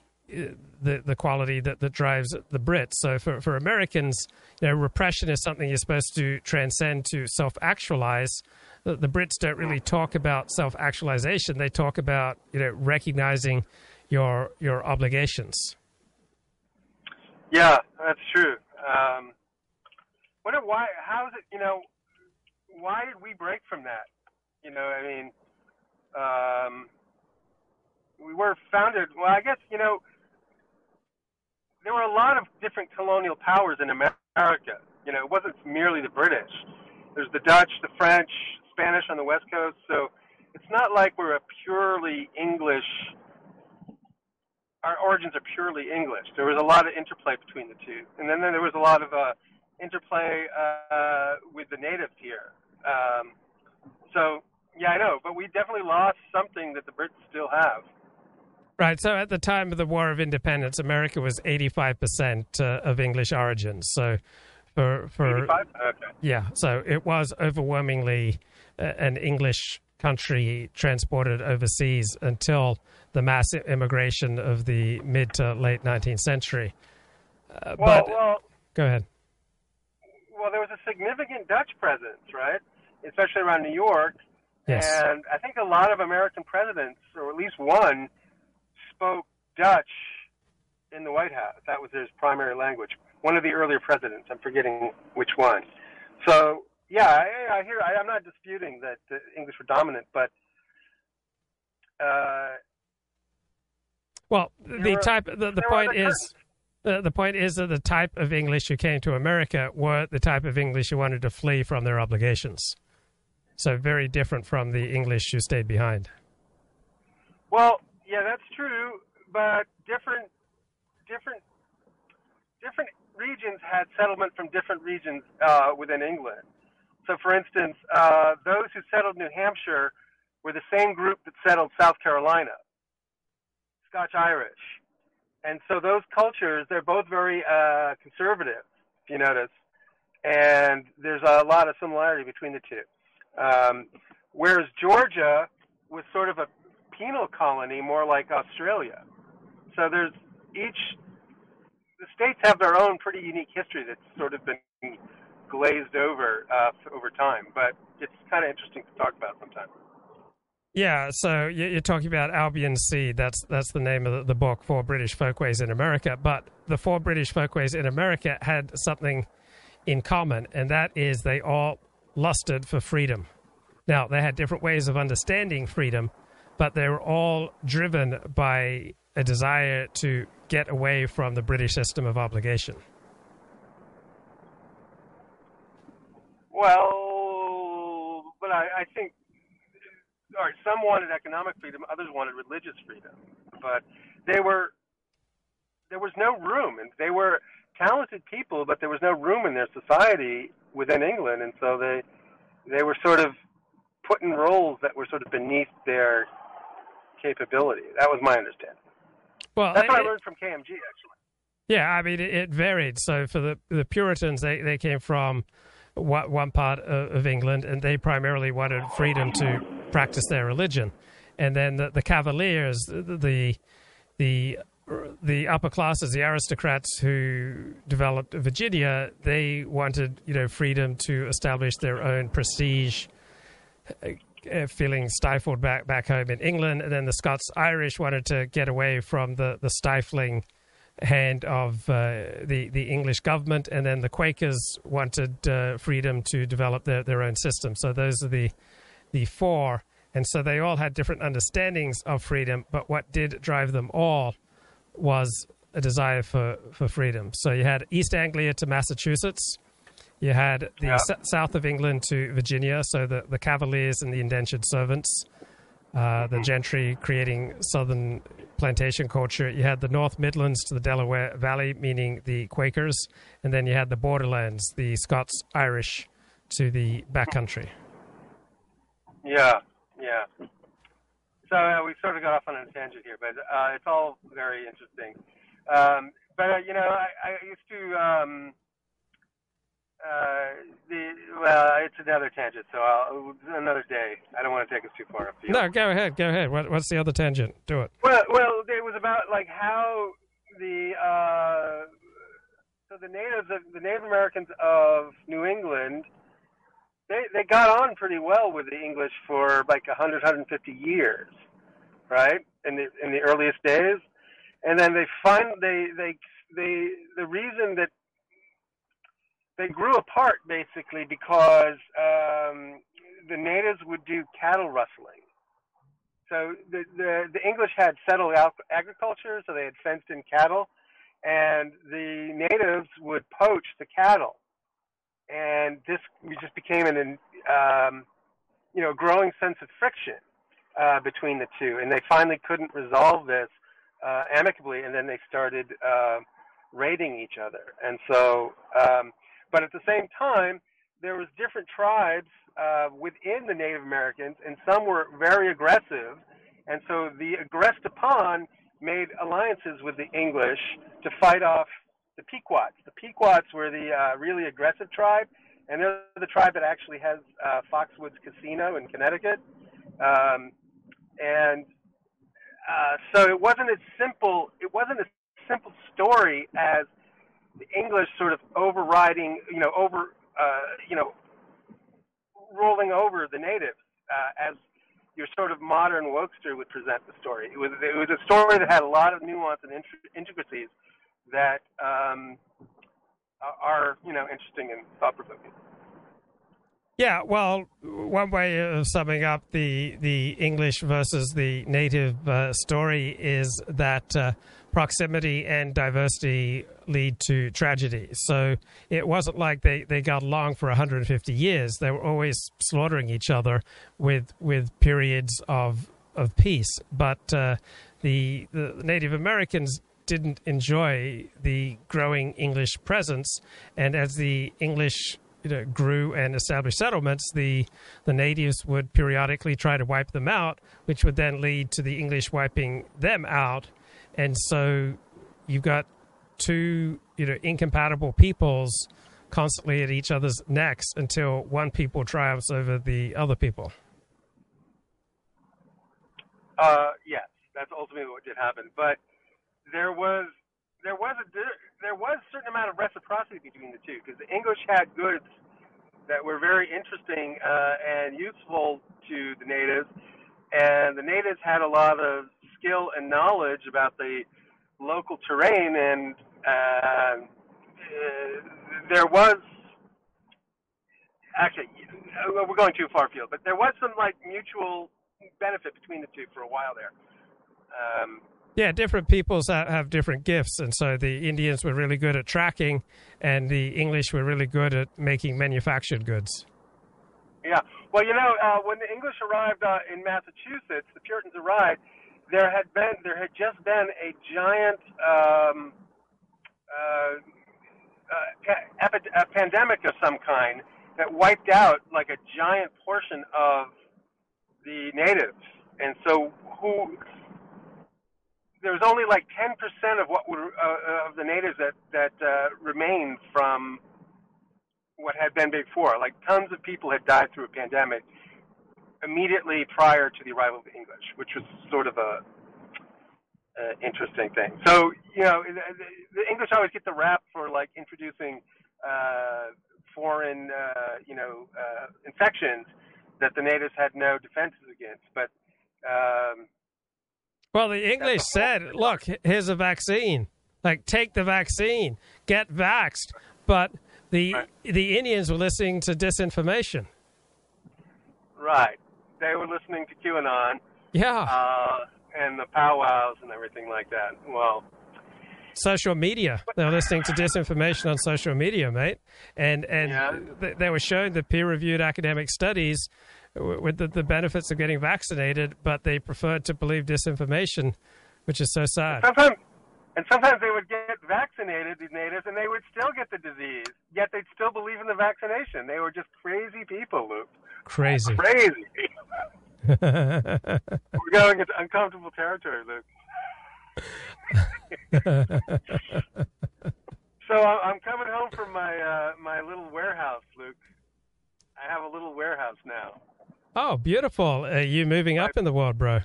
the the quality that, that drives the Brits. So for, for Americans, you know, repression is something you're supposed to transcend to self actualize. The, the Brits don't really talk about self actualization. They talk about you know recognizing your your obligations. Yeah, that's true. Um, wonder why? How is it? You know, why did we break from that? You know, I mean, um, we were founded. Well, I guess you know, there were a lot of different colonial powers in America. You know, it wasn't merely the British. There's the Dutch, the French, Spanish on the West Coast. So it's not like we're a purely English. Our origins are purely English. There was a lot of interplay between the two, and then, then there was a lot of uh, interplay uh, with the natives here. Um, so yeah, I know, but we definitely lost something that the Brits still have. Right. So at the time of the War of Independence, America was 85% uh, of English origin. So for for 85? Okay. yeah, so it was overwhelmingly uh, an English country transported overseas until the mass immigration of the mid to late 19th century. Uh, Well, but well, go ahead. well, there was a significant Dutch presence, right? Especially around New York. Yes. And I think a lot of American presidents, or at least one, spoke Dutch in the White House. That was his primary language. One of the earlier presidents. I'm forgetting which one. So yeah, I, I hear. I, I'm not disputing that the English were dominant, but uh, Well, the were- type the, the point is the, the point is that the type of English who came to America were the type of English who wanted to flee from their obligations. So very different from the English who stayed behind. Well, yeah, that's true, but different, different, different regions had settlement from different regions uh, within England. So, for instance, uh, those who settled New Hampshire were the same group that settled South Carolina, Scotch Irish, and so those cultures they're both very uh, conservative, if you notice, and there's a lot of similarity between the two. Um, whereas Georgia was sort of a penal colony, more like Australia. So there's each the states have their own pretty unique history that's sort of been glazed over uh, over time, but it's kind of interesting to talk about sometimes. Yeah, so you- you're talking about Albion's Seed. That's that's the name of the- book four British folkways in America. But the four British folkways in America had something in common, and that is they all lusted for freedom. Now they had different ways of understanding freedom, but they were all driven by a desire to get away from the British system of obligation. Well, but I, I think, all right, some wanted economic freedom, others wanted religious freedom, but they were there was no room, and they were talented people, but there was no room in their society within England, and so they they were sort of put in roles that were sort of beneath their capability. That was my understanding. Well, That's what I learned from KMG, actually. Yeah, I mean, it, it varied. So for the the Puritans, they, they came from one, part of, of England, and they primarily wanted freedom to practice their religion. And then the, the Cavaliers, the the the upper classes, the aristocrats who developed Virginia, they wanted you know freedom to establish their own prestige. Uh, feeling stifled back back home in England, and then the Scots Irish wanted to get away from the the stifling hand of uh, the the English government, and then the Quakers wanted uh, freedom to develop their, their own system. So those are the the four, and so they all had different understandings of freedom. But what did drive them all was a desire for, for freedom. So you had East Anglia to Massachusetts. You had the Yeah. s- south of England to Virginia, so the, the Cavaliers and the indentured servants, uh, the gentry creating southern plantation culture. You had the North Midlands to the Delaware Valley, meaning the Quakers, and then you had the borderlands, the Scots Irish to the backcountry. Yeah, yeah. So uh, we sort of got off on a tangent here, but uh, it's all very interesting. Um, but uh, you know, I, I used to. Um, uh, the well, it's another tangent, so I'll, another day. I don't want to take us too far afield. No, go ahead, go ahead. What, what's the other tangent? Do it. Well, well, it was about like how the uh, so the natives, of, the Native Americans of New England, they they got on pretty well with the English for like 100, 150 years, right? In the in the earliest days, and then they find they they they the reason that they grew apart basically because um, the natives would do cattle rustling. So the, the the English had settled agriculture, so they had fenced in cattle, and the natives would poach the cattle, and this just became an um, you know growing sense of friction. uh, between the two, and they finally couldn't resolve this uh, amicably, and then they started uh, raiding each other. And so, um, but at the same time, there was different tribes uh, within the Native Americans, and some were very aggressive. And so the aggressed upon made alliances with the English to fight off the Pequots. The Pequots were the uh, really aggressive tribe, and they're the tribe that actually has uh, Foxwoods Casino in Connecticut. Um, and uh, so it wasn't as simple. It wasn't a simple story as the English sort of overriding, you know, over, uh, you know, rolling over the natives uh, as your sort of modern wokester would present the story. It was it was a story that had a lot of nuance and intricacies that um, are you know interesting and thought provoking. Yeah, well, one way of summing up the the English versus the native uh, story is that uh, proximity and diversity lead to tragedy. So it wasn't like they, they got along for 150 years. They were always slaughtering each other with with periods of of peace. But uh, the the Native Americans didn't enjoy the growing English presence, and as the English you know, grew and established settlements, the the natives would periodically try to wipe them out, which would then lead to the English wiping them out, and so you've got two you know incompatible peoples constantly at each other's necks until one people triumphs over the other people. Uh, yes, that's ultimately what did happen. But there was there was a there was a certain amount of reciprocity between the two because the English had goods that were very interesting uh, and useful to the natives, and the natives had a lot of skill and knowledge about the local terrain, and uh, uh, there was actually we're going too far afield, but there was some like mutual benefit between the two for a while there. Um, yeah, different peoples have different gifts, and so the Indians were really good at tracking, and the English were really good at making manufactured goods. Yeah, well, you know, uh, when the English arrived uh, in Massachusetts, the Puritans arrived. There had been, there had just been a giant um, uh, uh, a pandemic of some kind that wiped out like a giant portion of the natives, and so who there was only like 10% of what were uh, of the natives that that uh, remained from what had been before. Like tons of people had died through a pandemic immediately prior to the arrival of the English, which was sort of a uh, interesting thing. So you know, the, English always get the rap for like introducing uh, foreign, uh, you know, uh, infections that the natives had no defenses against, but um, well, the English said, "Look, here's a vaccine. Like, take the vaccine, get vaxed." But the right. the Indians were listening to disinformation. Right. They were listening to QAnon. Yeah. Uh, and the powwows and everything like that. Well, social media. They were listening to disinformation on social media, mate. And and yeah. they were showing the peer reviewed academic studies with the, the benefits of getting vaccinated, but they preferred to believe disinformation, which is so sad. Sometimes, and sometimes they would get vaccinated, these natives, and they would still get the disease, yet they'd still believe in the vaccination. They were just crazy people, Luke. Crazy. Crazy. We're going into uncomfortable territory, Luke. so I'm coming home from my uh, my little warehouse, Luke. I have a little warehouse now. Oh, beautiful! Are you moving up in the world, bro?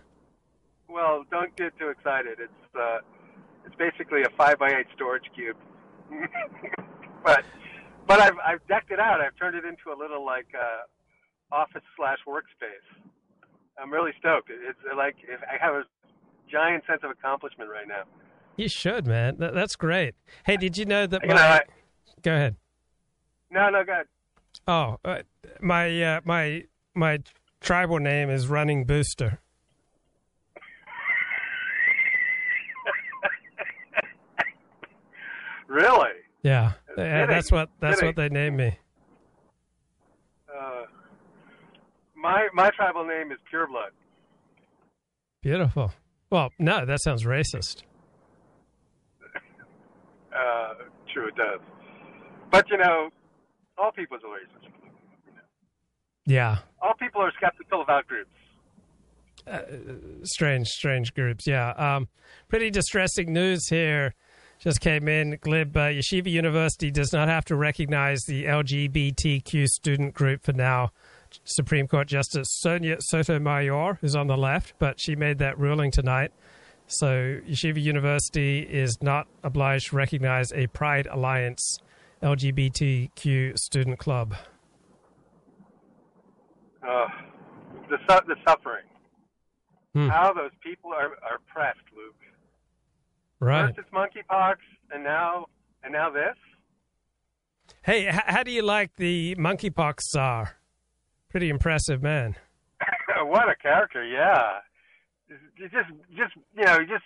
Well, don't get too excited. It's uh, it's basically a five by eight storage cube, but but I've I've decked it out. I've turned it into a little like uh, office slash workspace. I'm really stoked. It's like I have a giant sense of accomplishment right now. You should, man. That's great. Hey, did you know that? My... You know, I... Go ahead. No, no, go ahead. Oh, uh, my uh, my my tribal name is Running Booster. really? Yeah, yeah that's what that's what they named me. Uh, my my tribal name is Pureblood. Beautiful. Well, no, that sounds racist. Uh, true, it does. But you know, all people are racist. Yeah. All people are skeptical of out groups. strange, strange groups. Yeah. Um, pretty distressing news here. Just came in. Glib uh, Yeshiva University does not have to recognize the LGBTQ student group for now. Supreme Court Justice Sonia Sotomayor, who's on the left, but she made that ruling tonight. So Yeshiva University is not obliged to recognize a Pride Alliance LGBTQ student club. Uh, the su- the suffering. Hmm. How those people are are pressed, Luke. Right. First it's monkeypox, and now and now this. Hey, h- how do you like the monkeypox czar? Pretty impressive man. what a character! Yeah, just just you know he just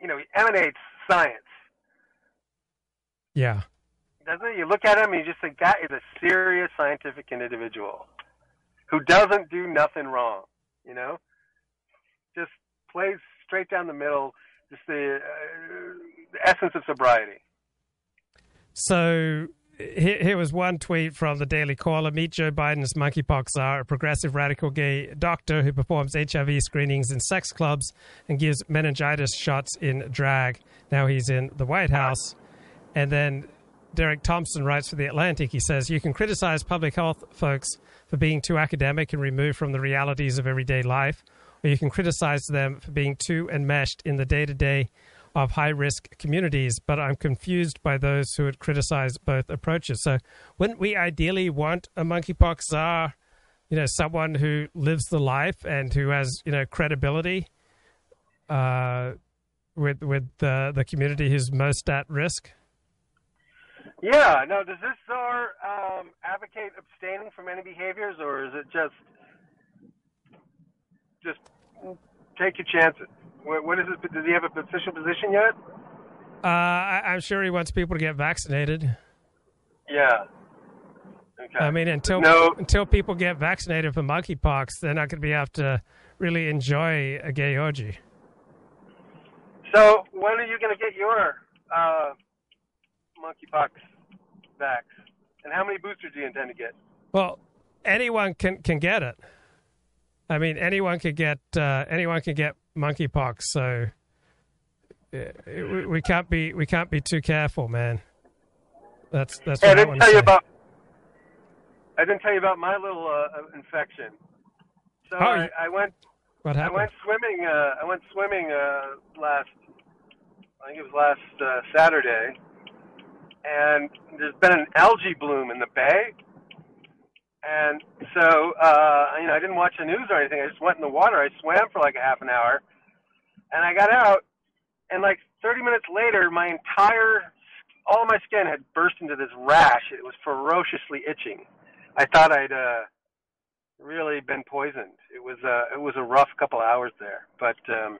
you know he emanates science, Yeah. doesn't it? You look at him, and you just think that is a serious scientific individual who doesn't do nothing wrong. You know, just plays straight down the middle. Just the, uh, the essence of sobriety. So here, was one tweet from the Daily Caller. Meet Joe Biden's monkeypox czar, a progressive radical gay doctor who performs HIV screenings in sex clubs and gives meningitis shots in drag. Now he's in the White House. And then Derek Thompson writes for The Atlantic. He says, You can criticize public health folks for being too academic and removed from the realities of everyday life, or you can criticize them for being too enmeshed in the day to day of high risk communities, but I'm confused by those who would criticize both approaches. So, wouldn't we ideally want a monkeypox czar, you know, someone who lives the life and who has, you know, credibility uh, with with the, the community who's most at risk? Yeah. Now, does this czar um, advocate abstaining from any behaviors, or is it just just take your chances? What, what is it? Does he have an official position yet? Uh, I, I'm sure he wants people to get vaccinated. Yeah. Okay. I mean, until No. until people get vaccinated for monkeypox, they're not going to be able to really enjoy a gay orgy. So, when are you going to get your uh, monkeypox vax? And how many boosters do you intend to get? Well, anyone can can get it. I mean, anyone can get uh, anyone can get monkeypox. So uh, we, we can't be we can't be too careful, man. That's that's Hey, what I I, didn't want tell you about. I didn't tell you about my little uh, infection. So Oh, I, I went. what happened? I went swimming. Uh, I went swimming uh, last. I think it was last uh, Saturday, and there's been an algae bloom in the bay. And so, uh, you know, I didn't watch the news or anything. I just went in the water. I swam for like a half an hour, and I got out, and like 30 minutes later, my entire, all my skin had burst into this rash. It was ferociously itching. I thought I'd uh, really been poisoned. It was uh, it was a rough couple hours there, but um,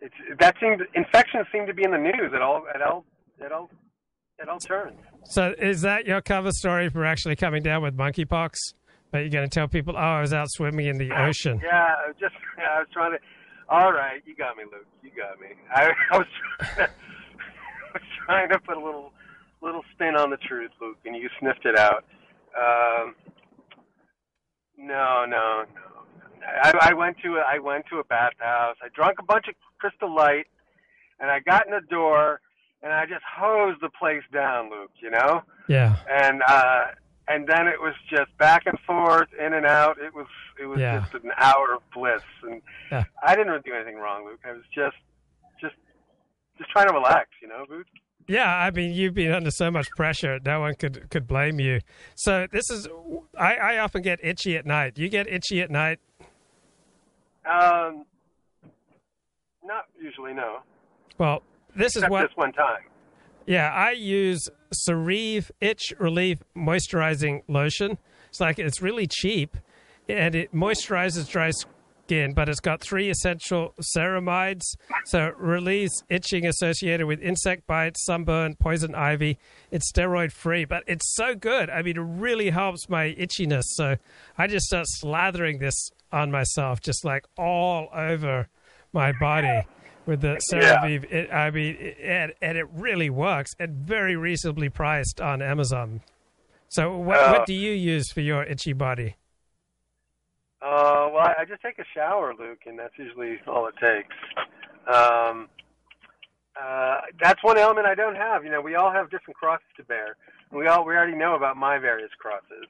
it's that seemed infections seem to be in the news at all at all at all at all turns. So is that your cover story for actually coming down with monkeypox? But you're going to tell people, oh, I was out swimming in the ocean. Yeah, I was just I was trying to. All right, you got me, Luke. You got me. I, I was I was trying to put a little little spin on the truth, Luke, and you sniffed it out. Um, no, no, no. I, I went to a, I went to a bathhouse. I drank a bunch of Crystal Light, and I got in the door, and I just hosed the place down, Luke. You know Yeah. and uh and then it was just back and forth in and out it was it was Yeah. just an hour of bliss and Yeah. i didn't really do anything wrong luke i was just just just trying to relax you know luke Yeah, I mean, you've been under so much pressure, no one could could blame you. So this is, I, I often get itchy at night. You get itchy at night. um not usually no Well, this is what this one time Yeah, I use CeraVe Itch Relief Moisturizing Lotion. It's like it's really cheap and it moisturizes dry skin, but it's got three essential ceramides. So it relieves itching associated with insect bites, sunburn, poison ivy. It's steroid free, but it's so good. I mean, it really helps my itchiness. So I just start slathering this on myself, just like all over my body with the Yeah. CeraVe. It, I mean, it, and it really works and very reasonably priced on Amazon. So, what, Uh, what do you use for your itchy body? Uh, well, I, I just take a shower, Luke, and that's usually all it takes. Um, uh, that's one element I don't have. You know, we all have different crosses to bear. We all we already know about my various crosses.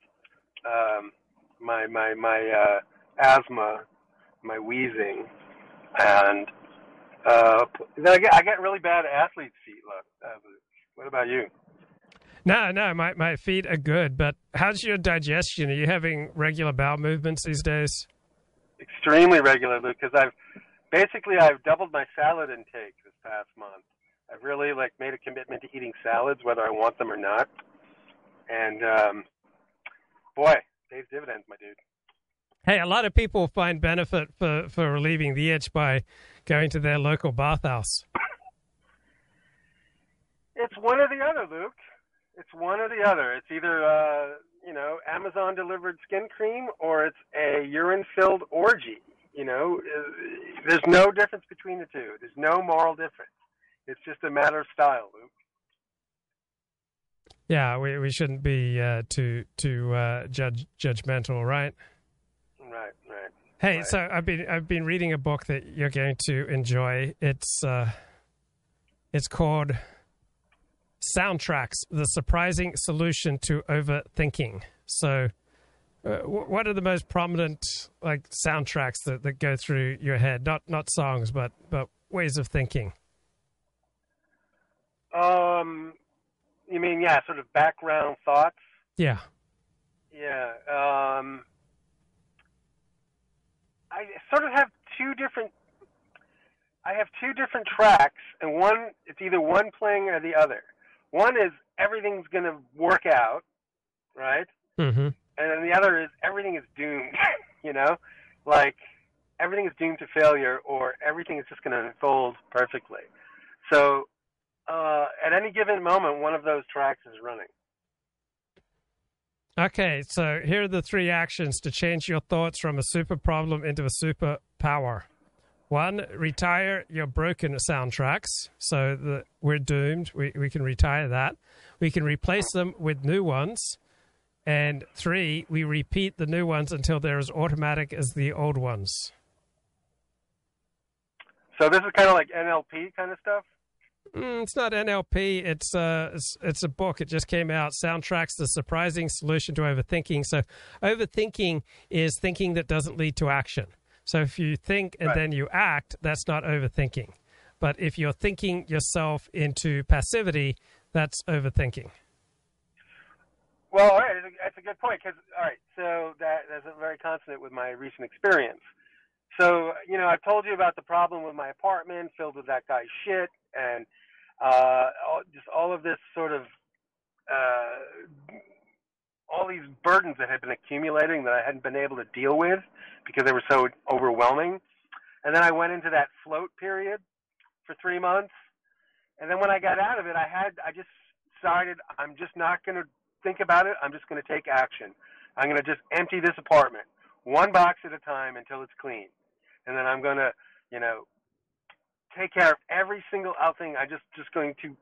Um, my my my uh, asthma, my wheezing, and uh, then I get I get really bad athlete's feet. Look, uh, what about you? No, no, my, my feet are good, but how's your digestion? Are you having regular bowel movements these days? extremely regular, Luke, because I've basically I've doubled my salad intake this past month. I've really like made a commitment to eating salads, whether I want them or not. And um, boy, pays dividends, my dude. Hey, a lot of people find benefit for, for relieving the itch by going to their local bathhouse. It's one or the other, Luke. It's one or the other. It's either uh, you know Amazon delivered skin cream or it's a urine filled orgy. You know, Uh, there's no difference between the two. There's no moral difference. It's just a matter of style, Luke. Yeah, we, we shouldn't be uh, too too uh, judge judgmental, right? Hey, Right. so I've been I've been reading a book that you're going to enjoy. It's uh, it's called Soundtracks: The Surprising Solution to Overthinking. So, uh, what are the most prominent like soundtracks that, that go through your head? Not not songs, but but ways of thinking. Um, you mean yeah, sort of background thoughts? Yeah. Yeah. Um, I sort of have two different. I have two different tracks, and one it's either one playing or the other. One is everything's going to work out, right? Mm-hmm. And then the other is everything is doomed. you know, like everything is doomed to failure, or everything is just going to unfold perfectly. So, uh, at any given moment, one of those tracks is running. Okay, so here are the three actions to change your thoughts from a super problem into a super power. One, retire your broken soundtracks so that we're doomed. We, we can retire that. We can replace them with new ones. And three, we repeat the new ones until they're as automatic as the old ones. So this is kind of like NLP kind of stuff. Mm, it's not NLP. It's uh, it's, it's a book. It just came out. Soundtracks: The Surprising Solution to Overthinking. So, overthinking is thinking that doesn't lead to action. So, if you think and Right. then you act, that's not overthinking. But if you're thinking yourself into passivity, that's overthinking. Well, all right, that's a, a good point. Cause all right, so that that's very consonant with my recent experience. So you know, I've told you about the problem with my apartment filled with that guy's shit, and uh, all, just all of this sort of uh, all these burdens that had been accumulating that I hadn't been able to deal with because they were so overwhelming. And then I went into that float period for three months, and then when I got out of it, I had I just decided I'm just not going to think about it. I'm just going to take action. I'm going to just empty this apartment one box at a time until it's clean, and then I'm going to, you know, take care of every single out thing. I'm just just going to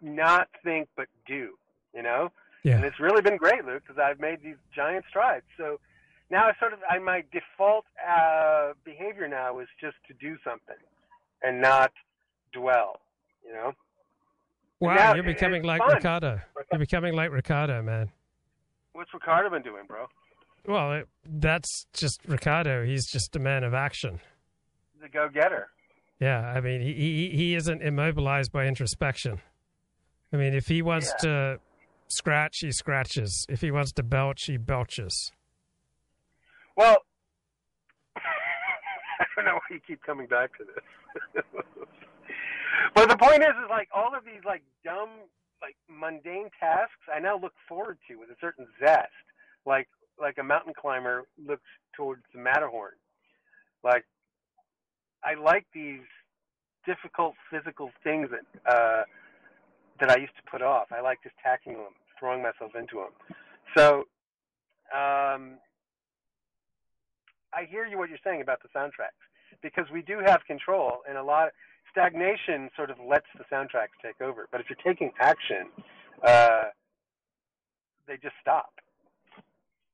not think but do. You know, Yeah. and it's really been great, Luke, because I've made these giant strides. So now I sort of I, my default uh, behavior now is just to do something and not dwell. You know. Wow, now you're becoming like fun. Ricardo. You're becoming like Ricardo, man. What's Ricardo been doing, bro? Well, it, that's just Ricardo. He's just a man of action. The go-getter. Yeah, I mean, he he, he isn't immobilized by introspection. I mean, if he wants to scratch, he scratches. If he wants to belch, he belches. Well, I don't know why you keep coming back to this. but the point is, is like all of these like dumb, like mundane tasks, I now look forward to with a certain zest, like like a mountain climber looks towards the Matterhorn. Like I like these difficult physical things that uh, that I used to put off. I like just tackling them, throwing myself into them. So. Um, I hear you what you're saying about the soundtracks because we do have control, and a lot Of, stagnation sort of lets the soundtracks take over. But if you're taking action, uh, they just stop.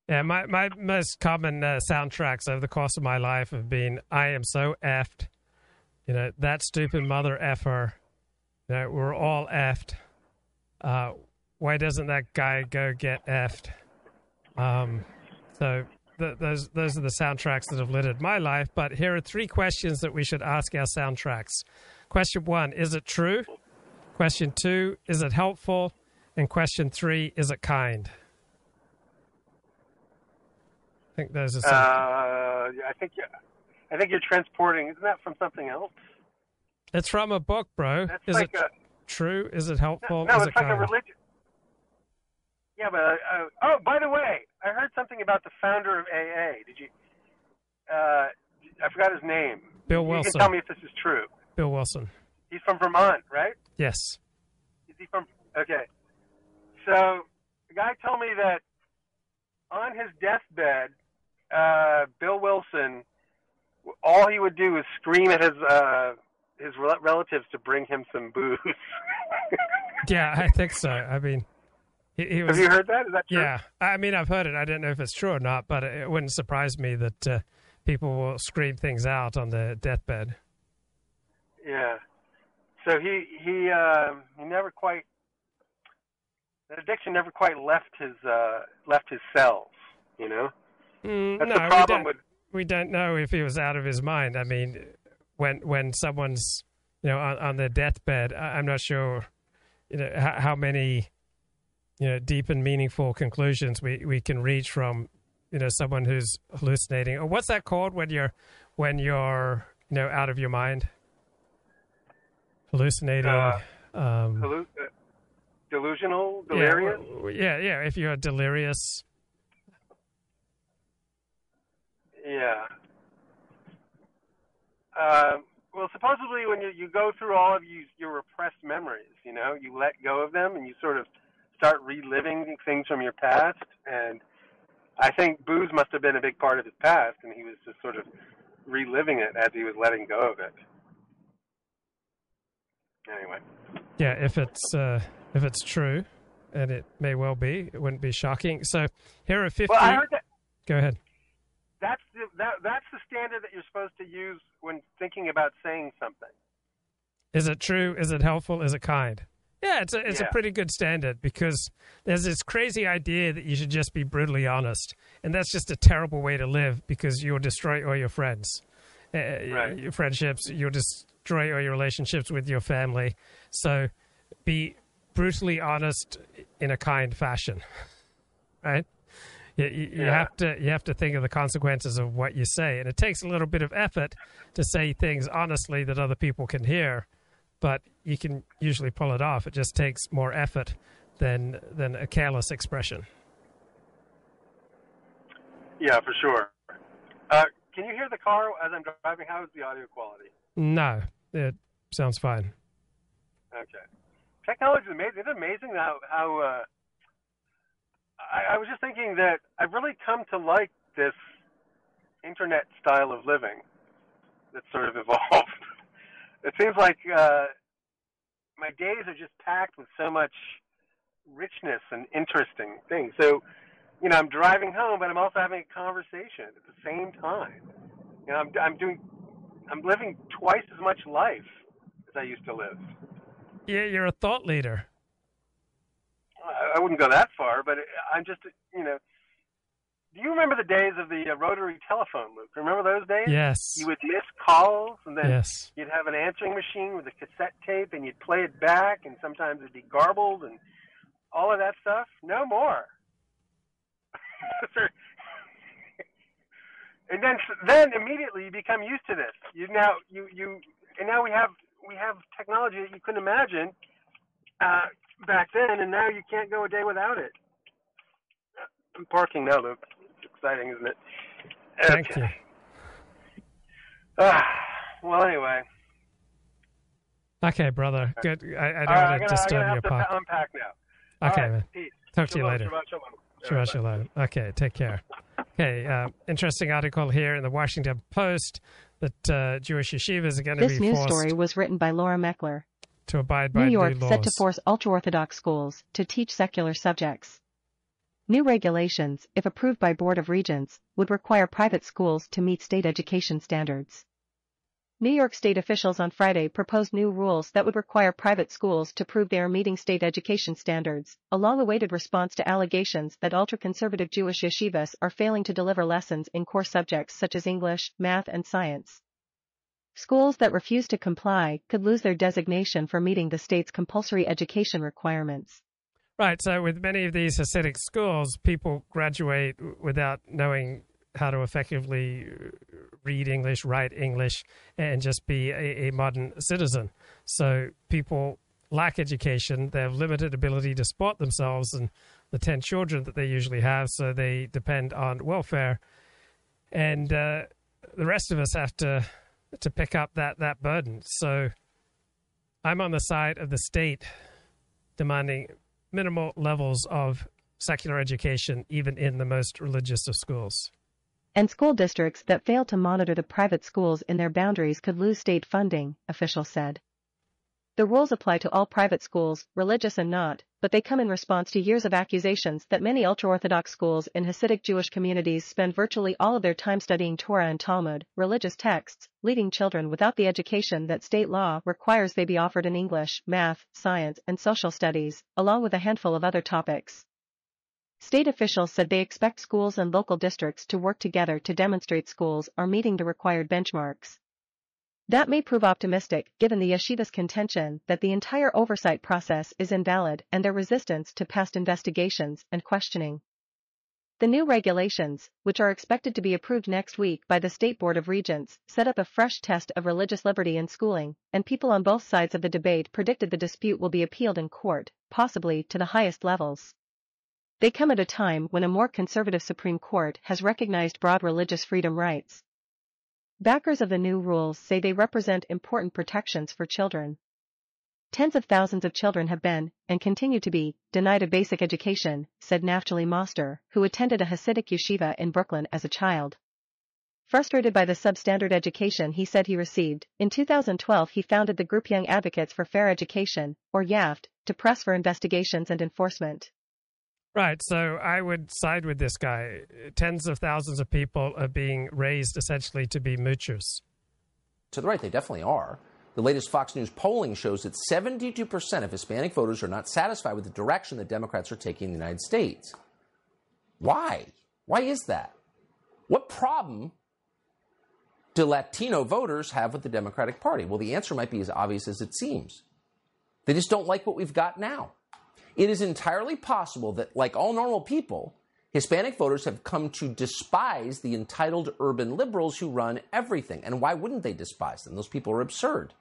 Yeah, my, my most common uh, soundtracks over the course of my life have been I am so effed. You know, that stupid mother effer. You know, we're all effed. Uh, why doesn't that guy go get effed? Um, so th- those those are the soundtracks that have littered my life. But here are three questions that we should ask our soundtracks. Question one: Is it true? Question two: Is it helpful? And question three: Is it kind? I think those are. Some- Uh, I think I think you're transporting. Isn't that from something else? it's from a book, bro. That's Is like it a true? Is it helpful? no. Is It's it like a religion. Yeah, but uh, oh, by the way, I heard something about the founder of AA. Did you? Uh, I forgot his name. Bill Wilson. You can tell me if this is true. Bill Wilson. He's from Vermont, right? Yes. Is he from? Okay. So the guy told me that on his deathbed, uh, Bill Wilson, all he would do is scream at his uh, his rel- relatives to bring him some booze. Yeah, I think so. I mean, he, he was. Have you heard that? Is that true? Yeah, I mean, I've heard it. I don't know if it's true or not, but it wouldn't surprise me that uh, people will scream things out on their deathbed. Yeah. So he he uh, he never quite that addiction never quite left his uh, left his cells. You know. Mm, That's no, the we don't, with we don't know if he was out of his mind. I mean, when when someone's you know on, on their deathbed, I, I'm not sure you know how, how many you know deep and meaningful conclusions we, we can reach from you know someone who's hallucinating. Or what's that called when you're when you're you know out of your mind? Hallucinating. Uh, um, hallu- uh, delusional, delirious. yeah, yeah. If you're delirious, Yeah. Uh, well, supposedly when you, you go through all of you, your repressed memories, you know, you let go of them and you sort of start reliving things from your past. And I think booze must have been a big part of his past, and he was just sort of reliving it as he was letting go of it. Anyway. Yeah, if it's uh, if it's true, and it may well be, it wouldn't be shocking. So here are fifty. Well, I heard that Go ahead. That's the that, that's the standard that you're supposed to use when thinking about saying something. Is it true? Is it helpful? Is it kind? Yeah, it's a it's Yeah. a pretty good standard because there's this crazy idea that you should just be brutally honest, and that's just a terrible way to live because you'll destroy all your friends, uh, Right. your friendships. You'll destroy all your relationships with your family. So, be brutally honest in a kind fashion, right? You, you, Yeah. have to you have to think of the consequences of what you say, and it takes a little bit of effort to say things honestly that other people can hear. But you can usually pull it off. It just takes more effort than than a careless expression. Yeah, for sure. Uh, can you hear the car as I'm driving? How is the audio quality? No, it sounds fine. Okay. Technology is amazing. It's amazing how how uh, I, I was just thinking that I've really come to like this internet style of living that's sort of evolved. it seems like uh, my days are just packed with so much richness and interesting things. So, you know, I'm driving home, but I'm also having a conversation at the same time. You know, I'm I'm doing I'm living twice as much life as I used to live. Yeah, you're a thought leader. I- wouldn't go that far, but I'm just, you know. Do you remember the days of the uh, rotary telephone, Luke? Remember those days? Yes. You would miss calls, and then Yes. you'd have an answering machine with a cassette tape, and you'd play it back, and sometimes it'd be garbled, and all of that stuff. No more. and then, then immediately you become used to this. You now, you you, and now we have we have technology that you couldn't imagine uh, back then, and now you can't go a day without it. I'm parking now, Luke. It's exciting, isn't it? Thank you. Ah, well, anyway. Okay, brother. Good. I, I don't All right, want I'm to gonna, I'm disturb gonna your have to part. unpack now. Okay, right, man. Peace. Talk to you later. Shabbat shalom. All Sure, right, sure, bye. later. Okay, take care. Okay, uh, interesting article here in the Washington Post that uh, Jewish yeshivas are going to This be news forced story was written by Laura Meckler. To abide by New York set to force ultra-Orthodox schools to teach secular subjects. New regulations, if approved by Board of Regents, would require private schools to meet state education standards. New York state officials on Friday proposed new rules that would require private schools to prove they are meeting state education standards, a long-awaited response to allegations that ultra-conservative Jewish yeshivas are failing to deliver lessons in core subjects such as English, math and science. Schools that refuse to comply could lose their designation for meeting the state's compulsory education requirements. Right. So, with many of these Hasidic schools, people graduate without knowing how to effectively uh, read English, write English, and just be a, a modern citizen. So, people lack education. They have limited ability to support themselves and the 10 children that they usually have. So, they depend on welfare. And uh, the rest of us have to, to pick up that, that burden. So, I'm on the side of the state demanding minimal levels of secular education, even in the most religious of schools. And school districts that fail to monitor the private schools in their boundaries could lose state funding, officials said. The rules apply to all private schools, religious and not, but they come in response to years of accusations that many ultra-Orthodox schools in Hasidic Jewish communities spend virtually all of their time studying Torah and Talmud, religious texts, leaving children without the education that state law requires they be offered in English, math, science, and social studies, along with a handful of other topics. State officials said they expect schools and local districts to work together to demonstrate schools are meeting the required benchmarks. That may prove optimistic, given the yeshiva's contention that the entire oversight process is invalid and their resistance to past investigations and questioning. The new regulations, which are expected to be approved next week by the State Board of Regents, set up a fresh test of religious liberty in schooling, and people on both sides of the debate predicted the dispute will be appealed in court, possibly to the highest levels. They come at a time when a more conservative Supreme Court has recognized broad religious freedom rights. Backers of the new rules say they represent important protections for children. Tens of thousands of children have been, and continue to be, denied a basic education, said Naftali Moster, who attended a Hasidic yeshiva in Brooklyn as a child. Frustrated by the substandard education he said he received, in 2012 he founded the group Young Advocates for Fair Education, or YAFFED, to press for investigations and enforcement. Right. So I would side with this guy. Tens of thousands of people are being raised essentially to be moochers. To the right, they definitely are. The latest Fox News polling shows that 72% of Hispanic voters are not satisfied with the direction that Democrats are taking in the United States. Why? Why is that? What problem do Latino voters have with the Democratic Party? Well, the answer might be as obvious as it seems. They just don't like what we've got now. It is entirely possible that, like all normal people, Hispanic voters have come to despise the entitled urban liberals who run everything. And why wouldn't they despise them? Those people are absurd.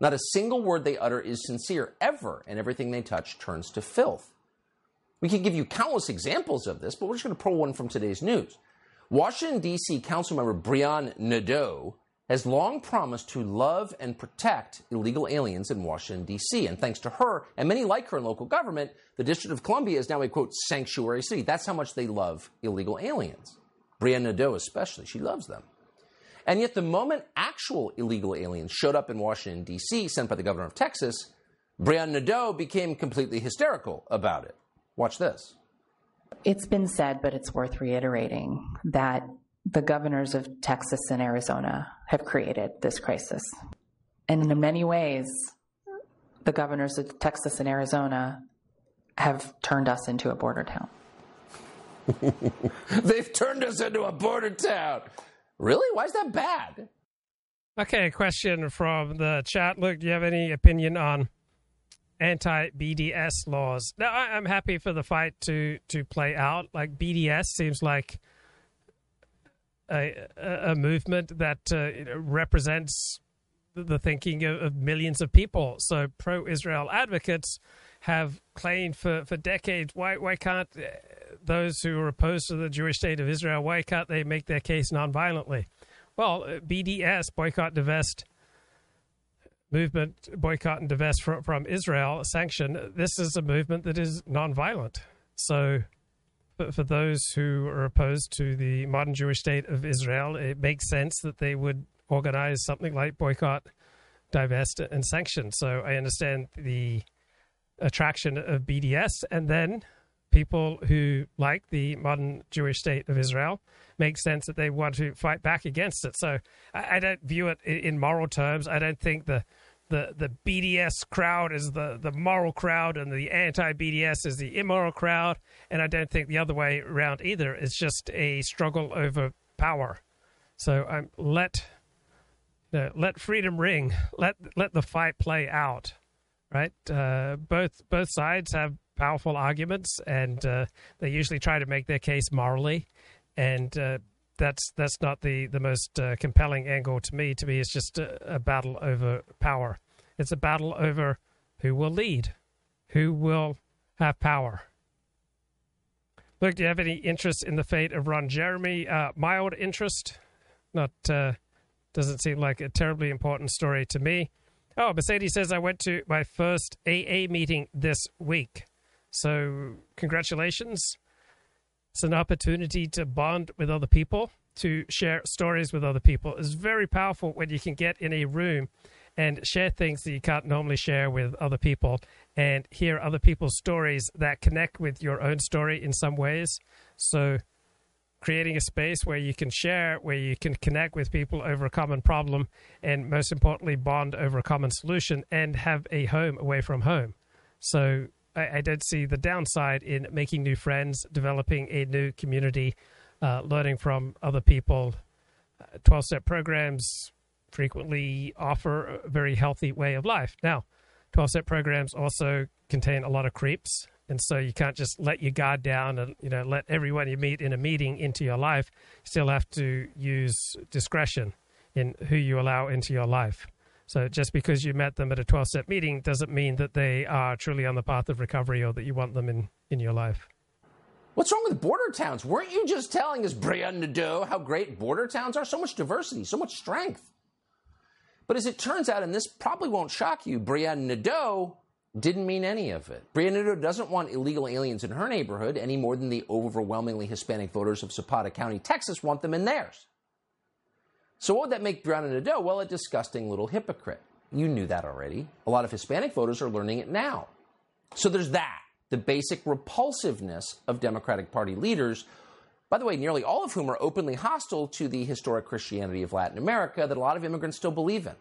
Not a single word they utter is sincere, ever, and everything they touch turns to filth. We could give you countless examples of this, but we're just going to pull one from today's news. Washington, D.C. Councilmember Brianne Nadeau has long promised to love and protect illegal aliens in Washington, D.C. And thanks to her and many like her in local government, the District of Columbia is now a quote sanctuary city. That's how much they love illegal aliens. Brianne Nadeau, especially, she loves them. And yet, the moment actual illegal aliens showed up in Washington, D.C., sent by the governor of Texas, Brianne Nadeau became completely hysterical about it. Watch this. It's been said, but it's worth reiterating that the governors of Texas and Arizona have created this crisis. And in many ways, the governors of Texas and Arizona have turned us into a border town. They've turned us into a border town. Really? Why is that bad? Okay, a question from the chat. Look, do you have any opinion on anti BDS laws? Now, I, I'm happy for the fight to to play out. Like BDS seems like a a, movement that uh, represents the thinking of, of millions of people. So pro-Israel advocates have claimed for, for decades why why can't uh, those who are opposed to the Jewish state of Israel why can't they make their case nonviolently? Well, uh, BDS boycott divest movement boycott and divest from, from Israel sanction. This is a movement that is nonviolent. So but for those who are opposed to the modern Jewish state of Israel, it makes sense that they would organize something like boycott, divest, and sanction. So I understand the attraction of BDS, and then people who like the modern Jewish state of Israel makes sense that they want to fight back against it. So I, I don't view it in moral terms. I don't think the the the BDS crowd is the the moral crowd and the anti BDS is the immoral crowd, and I don't think the other way around either. It's just a struggle over power. So um, let let freedom ring. Let let the fight play out. Right. Uh, both both sides have powerful arguments, and uh, they usually try to make their case morally, and uh, that's that's not the the most uh, compelling angle to me. To me, it's just a, a, battle over power. It's a battle over who will lead, who will have power. Look, do you have any interest in the fate of Ron Jeremy? Uh, mild interest, not uh, doesn't seem like a terribly important story to me. Oh, Mercedes says I went to my first AA meeting this week. So, congratulations. It's an opportunity to bond with other people, to share stories with other people. It's very powerful when you can get in a room and share things that you can't normally share with other people and hear other people's stories that connect with your own story in some ways. So, creating a space where you can share, where you can connect with people over a common problem, and most importantly, bond over a common solution and have a home away from home. So, I, I did see the downside in making new friends, developing a new community, uh, learning from other people. Uh, 12 step programs frequently offer a very healthy way of life. Now, 12 step programs also contain a lot of creeps. And so you can't just let your guard down and you know let everyone you meet in a meeting into your life. You still have to use discretion in who you allow into your life. So just because you met them at a 12 step meeting doesn't mean that they are truly on the path of recovery or that you want them in, in your life. What's wrong with border towns? Weren't you just telling us, Brianna Nadeau, how great border towns are? So much diversity, so much strength. But as it turns out, and this probably won't shock you, Brianna Nadeau didn't mean any of it. Brianna Nadeau doesn't want illegal aliens in her neighborhood any more than the overwhelmingly Hispanic voters of Zapata County, Texas want them in theirs. So what would that make Brianna Nadeau? Well, a disgusting little hypocrite. You knew that already. A lot of Hispanic voters are learning it now. So there's that, the basic repulsiveness of Democratic Party leaders, by the way, nearly all of whom are openly hostile to the historic Christianity of Latin America that a lot of immigrants still believe in.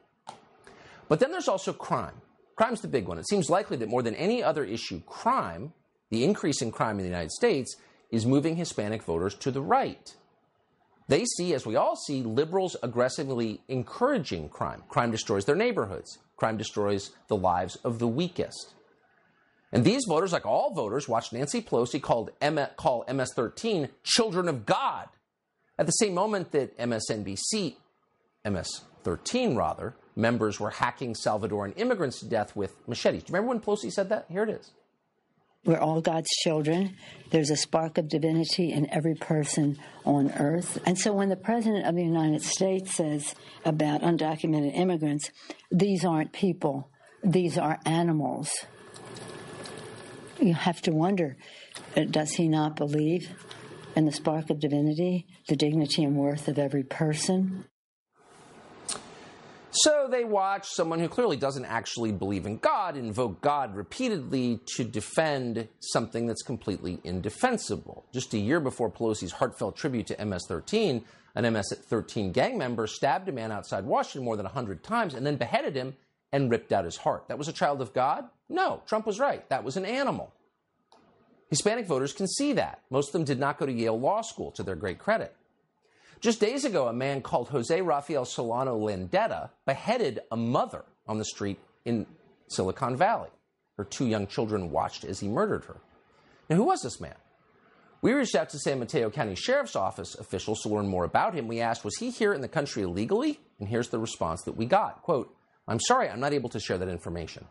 But then there's also crime. Crime's the big one. It seems likely that more than any other issue, crime, the increase in crime in the United States, is moving Hispanic voters to the right. They see, as we all see, liberals aggressively encouraging crime. Crime destroys their neighborhoods. Crime destroys the lives of the weakest. And these voters, like all voters, watched Nancy Pelosi called M- call MS-13 "children of God." At the same moment that MSNBC, MS-13 rather, members were hacking Salvadoran immigrants to death with machetes. Do you remember when Pelosi said that? Here it is. We're all God's children. There's a spark of divinity in every person on earth. And so when the President of the United States says about undocumented immigrants, these aren't people, these are animals, you have to wonder uh, does he not believe in the spark of divinity, the dignity and worth of every person? So they watch someone who clearly doesn't actually believe in God invoke God repeatedly to defend something that's completely indefensible. Just a year before Pelosi's heartfelt tribute to MS 13, an MS 13 gang member stabbed a man outside Washington more than 100 times and then beheaded him and ripped out his heart. That was a child of God? No, Trump was right. That was an animal. Hispanic voters can see that. Most of them did not go to Yale Law School, to their great credit. Just days ago, a man called Jose Rafael Solano Landeta beheaded a mother on the street in Silicon Valley. Her two young children watched as he murdered her. Now, who was this man? We reached out to San Mateo County Sheriff's Office officials to learn more about him. We asked, was he here in the country illegally? And here's the response that we got. Quote, I'm sorry, I'm not able to share that information.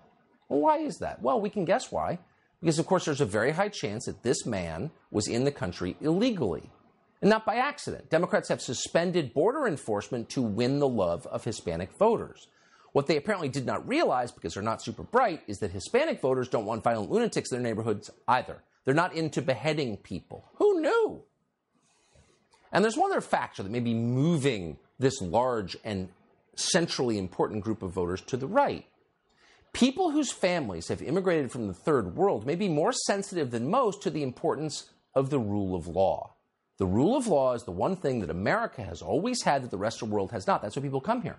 Well, why is that? Well, we can guess why. Because, of course, there's a very high chance that this man was in the country illegally and not by accident. Democrats have suspended border enforcement to win the love of Hispanic voters. What they apparently did not realize, because they're not super bright, is that Hispanic voters don't want violent lunatics in their neighborhoods either. They're not into beheading people. Who knew? And there's one other factor that may be moving this large and centrally important group of voters to the right. People whose families have immigrated from the third world may be more sensitive than most to the importance of the rule of law. The rule of law is the one thing that America has always had that the rest of the world has not. That's why people come here.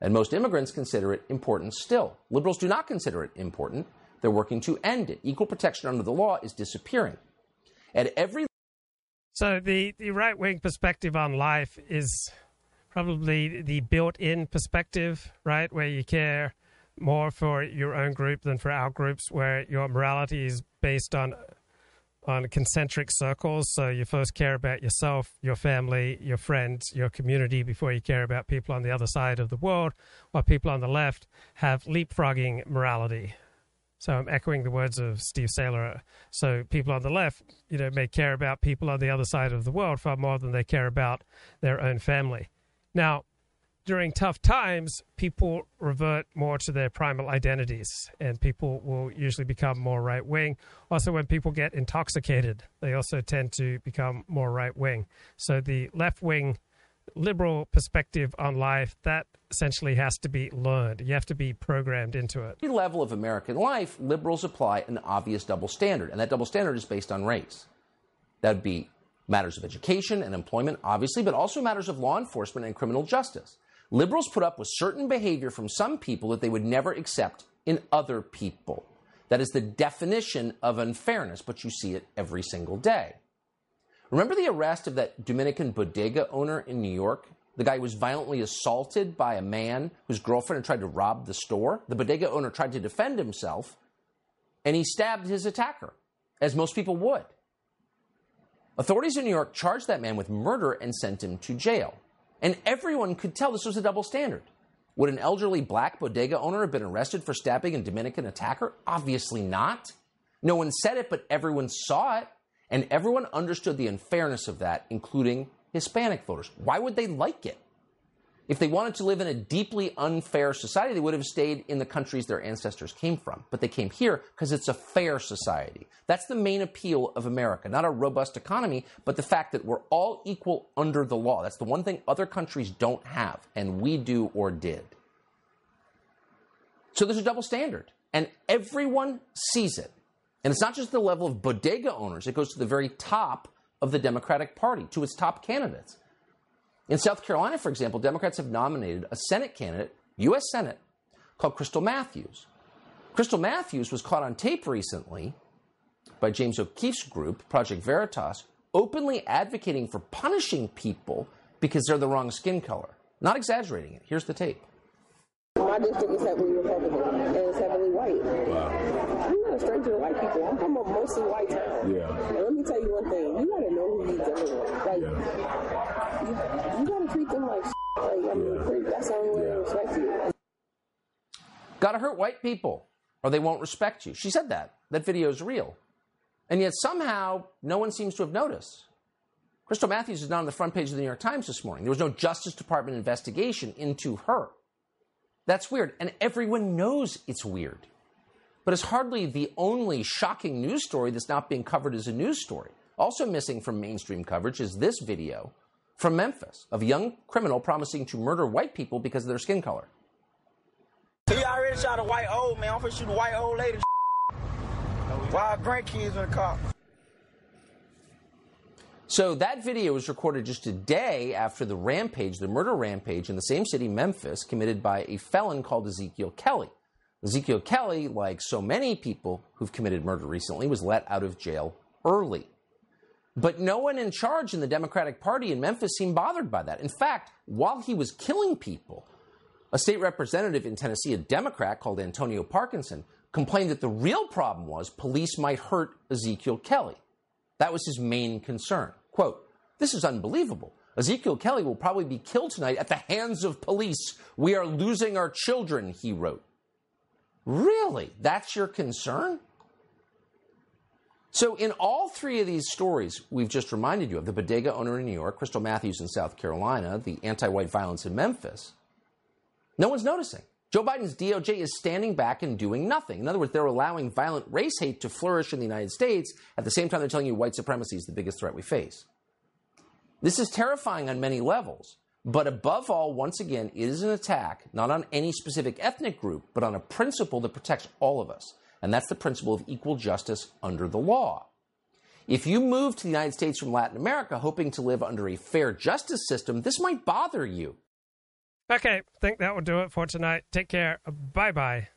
And most immigrants consider it important still. Liberals do not consider it important. They're working to end it. Equal protection under the law is disappearing. At every So the, the right wing perspective on life is probably the built in perspective, right? Where you care more for your own group than for our groups, where your morality is based on on concentric circles. So you first care about yourself, your family, your friends, your community before you care about people on the other side of the world, while people on the left have leapfrogging morality. So I'm echoing the words of Steve Sailer. So people on the left, you know, may care about people on the other side of the world far more than they care about their own family. Now, during tough times, people revert more to their primal identities, and people will usually become more right wing. Also, when people get intoxicated, they also tend to become more right wing. So, the left wing liberal perspective on life that essentially has to be learned. You have to be programmed into it. Every level of American life, liberals apply an obvious double standard, and that double standard is based on race. That would be matters of education and employment, obviously, but also matters of law enforcement and criminal justice. Liberals put up with certain behavior from some people that they would never accept in other people. That is the definition of unfairness, but you see it every single day. Remember the arrest of that Dominican bodega owner in New York? The guy was violently assaulted by a man whose girlfriend tried to rob the store. The bodega owner tried to defend himself, and he stabbed his attacker, as most people would. Authorities in New York charged that man with murder and sent him to jail. And everyone could tell this was a double standard. Would an elderly black bodega owner have been arrested for stabbing a Dominican attacker? Obviously not. No one said it, but everyone saw it. And everyone understood the unfairness of that, including Hispanic voters. Why would they like it? If they wanted to live in a deeply unfair society, they would have stayed in the countries their ancestors came from. But they came here because it's a fair society. That's the main appeal of America. Not a robust economy, but the fact that we're all equal under the law. That's the one thing other countries don't have, and we do or did. So there's a double standard, and everyone sees it. And it's not just the level of bodega owners, it goes to the very top of the Democratic Party, to its top candidates. In South Carolina, for example, Democrats have nominated a Senate candidate, U.S. Senate, called Krystle Matthews. Krystle Matthews was caught on tape recently by James O'Keefe's group, Project Veritas, openly advocating for punishing people because they're the wrong skin color. Not exaggerating it. Here's the tape. My district is heavily Republican and it's heavily white. Wow. I'm not a stranger to white people. I'm from a mostly white town. Yeah. And let me tell you one thing. You gotta know who leads everyone. Like, yeah. You, you, gotta treat them like Like, I mean, yeah. that's the only way yeah. they respect you. Gotta hurt white people or they won't respect you. She said that. That video is real. And yet somehow no one seems to have noticed. Krystle Matthews is not on the front page of the New York Times this morning. There was no Justice Department investigation into her. That's weird. And everyone knows it's weird. But it's hardly the only shocking news story that's not being covered as a news story. Also missing from mainstream coverage is this video from Memphis of a young criminal promising to murder white people because of their skin color. He already shot a white old man. I'm gonna shoot a white old lady. While grandkids in the car. So that video was recorded just a day after the rampage, the murder rampage in the same city, Memphis, committed by a felon called Ezekiel Kelly. Ezekiel Kelly, like so many people who've committed murder recently, was let out of jail early. But no one in charge in the Democratic Party in Memphis seemed bothered by that. In fact, while he was killing people, a state representative in Tennessee, a Democrat called Antonio Parkinson, complained that the real problem was police might hurt Ezekiel Kelly. That was his main concern. Quote, This is unbelievable. Ezekiel Kelly will probably be killed tonight at the hands of police. We are losing our children, he wrote. Really? That's your concern? So, in all three of these stories we've just reminded you of the bodega owner in New York, Krystle Matthews in South Carolina, the anti white violence in Memphis no one's noticing. Joe Biden's DOJ is standing back and doing nothing. In other words, they're allowing violent race hate to flourish in the United States at the same time they're telling you white supremacy is the biggest threat we face. This is terrifying on many levels. But above all, once again, it is an attack not on any specific ethnic group, but on a principle that protects all of us. And that's the principle of equal justice under the law. If you move to the United States from Latin America hoping to live under a fair justice system, this might bother you. Okay, I think that will do it for tonight. Take care. Bye bye.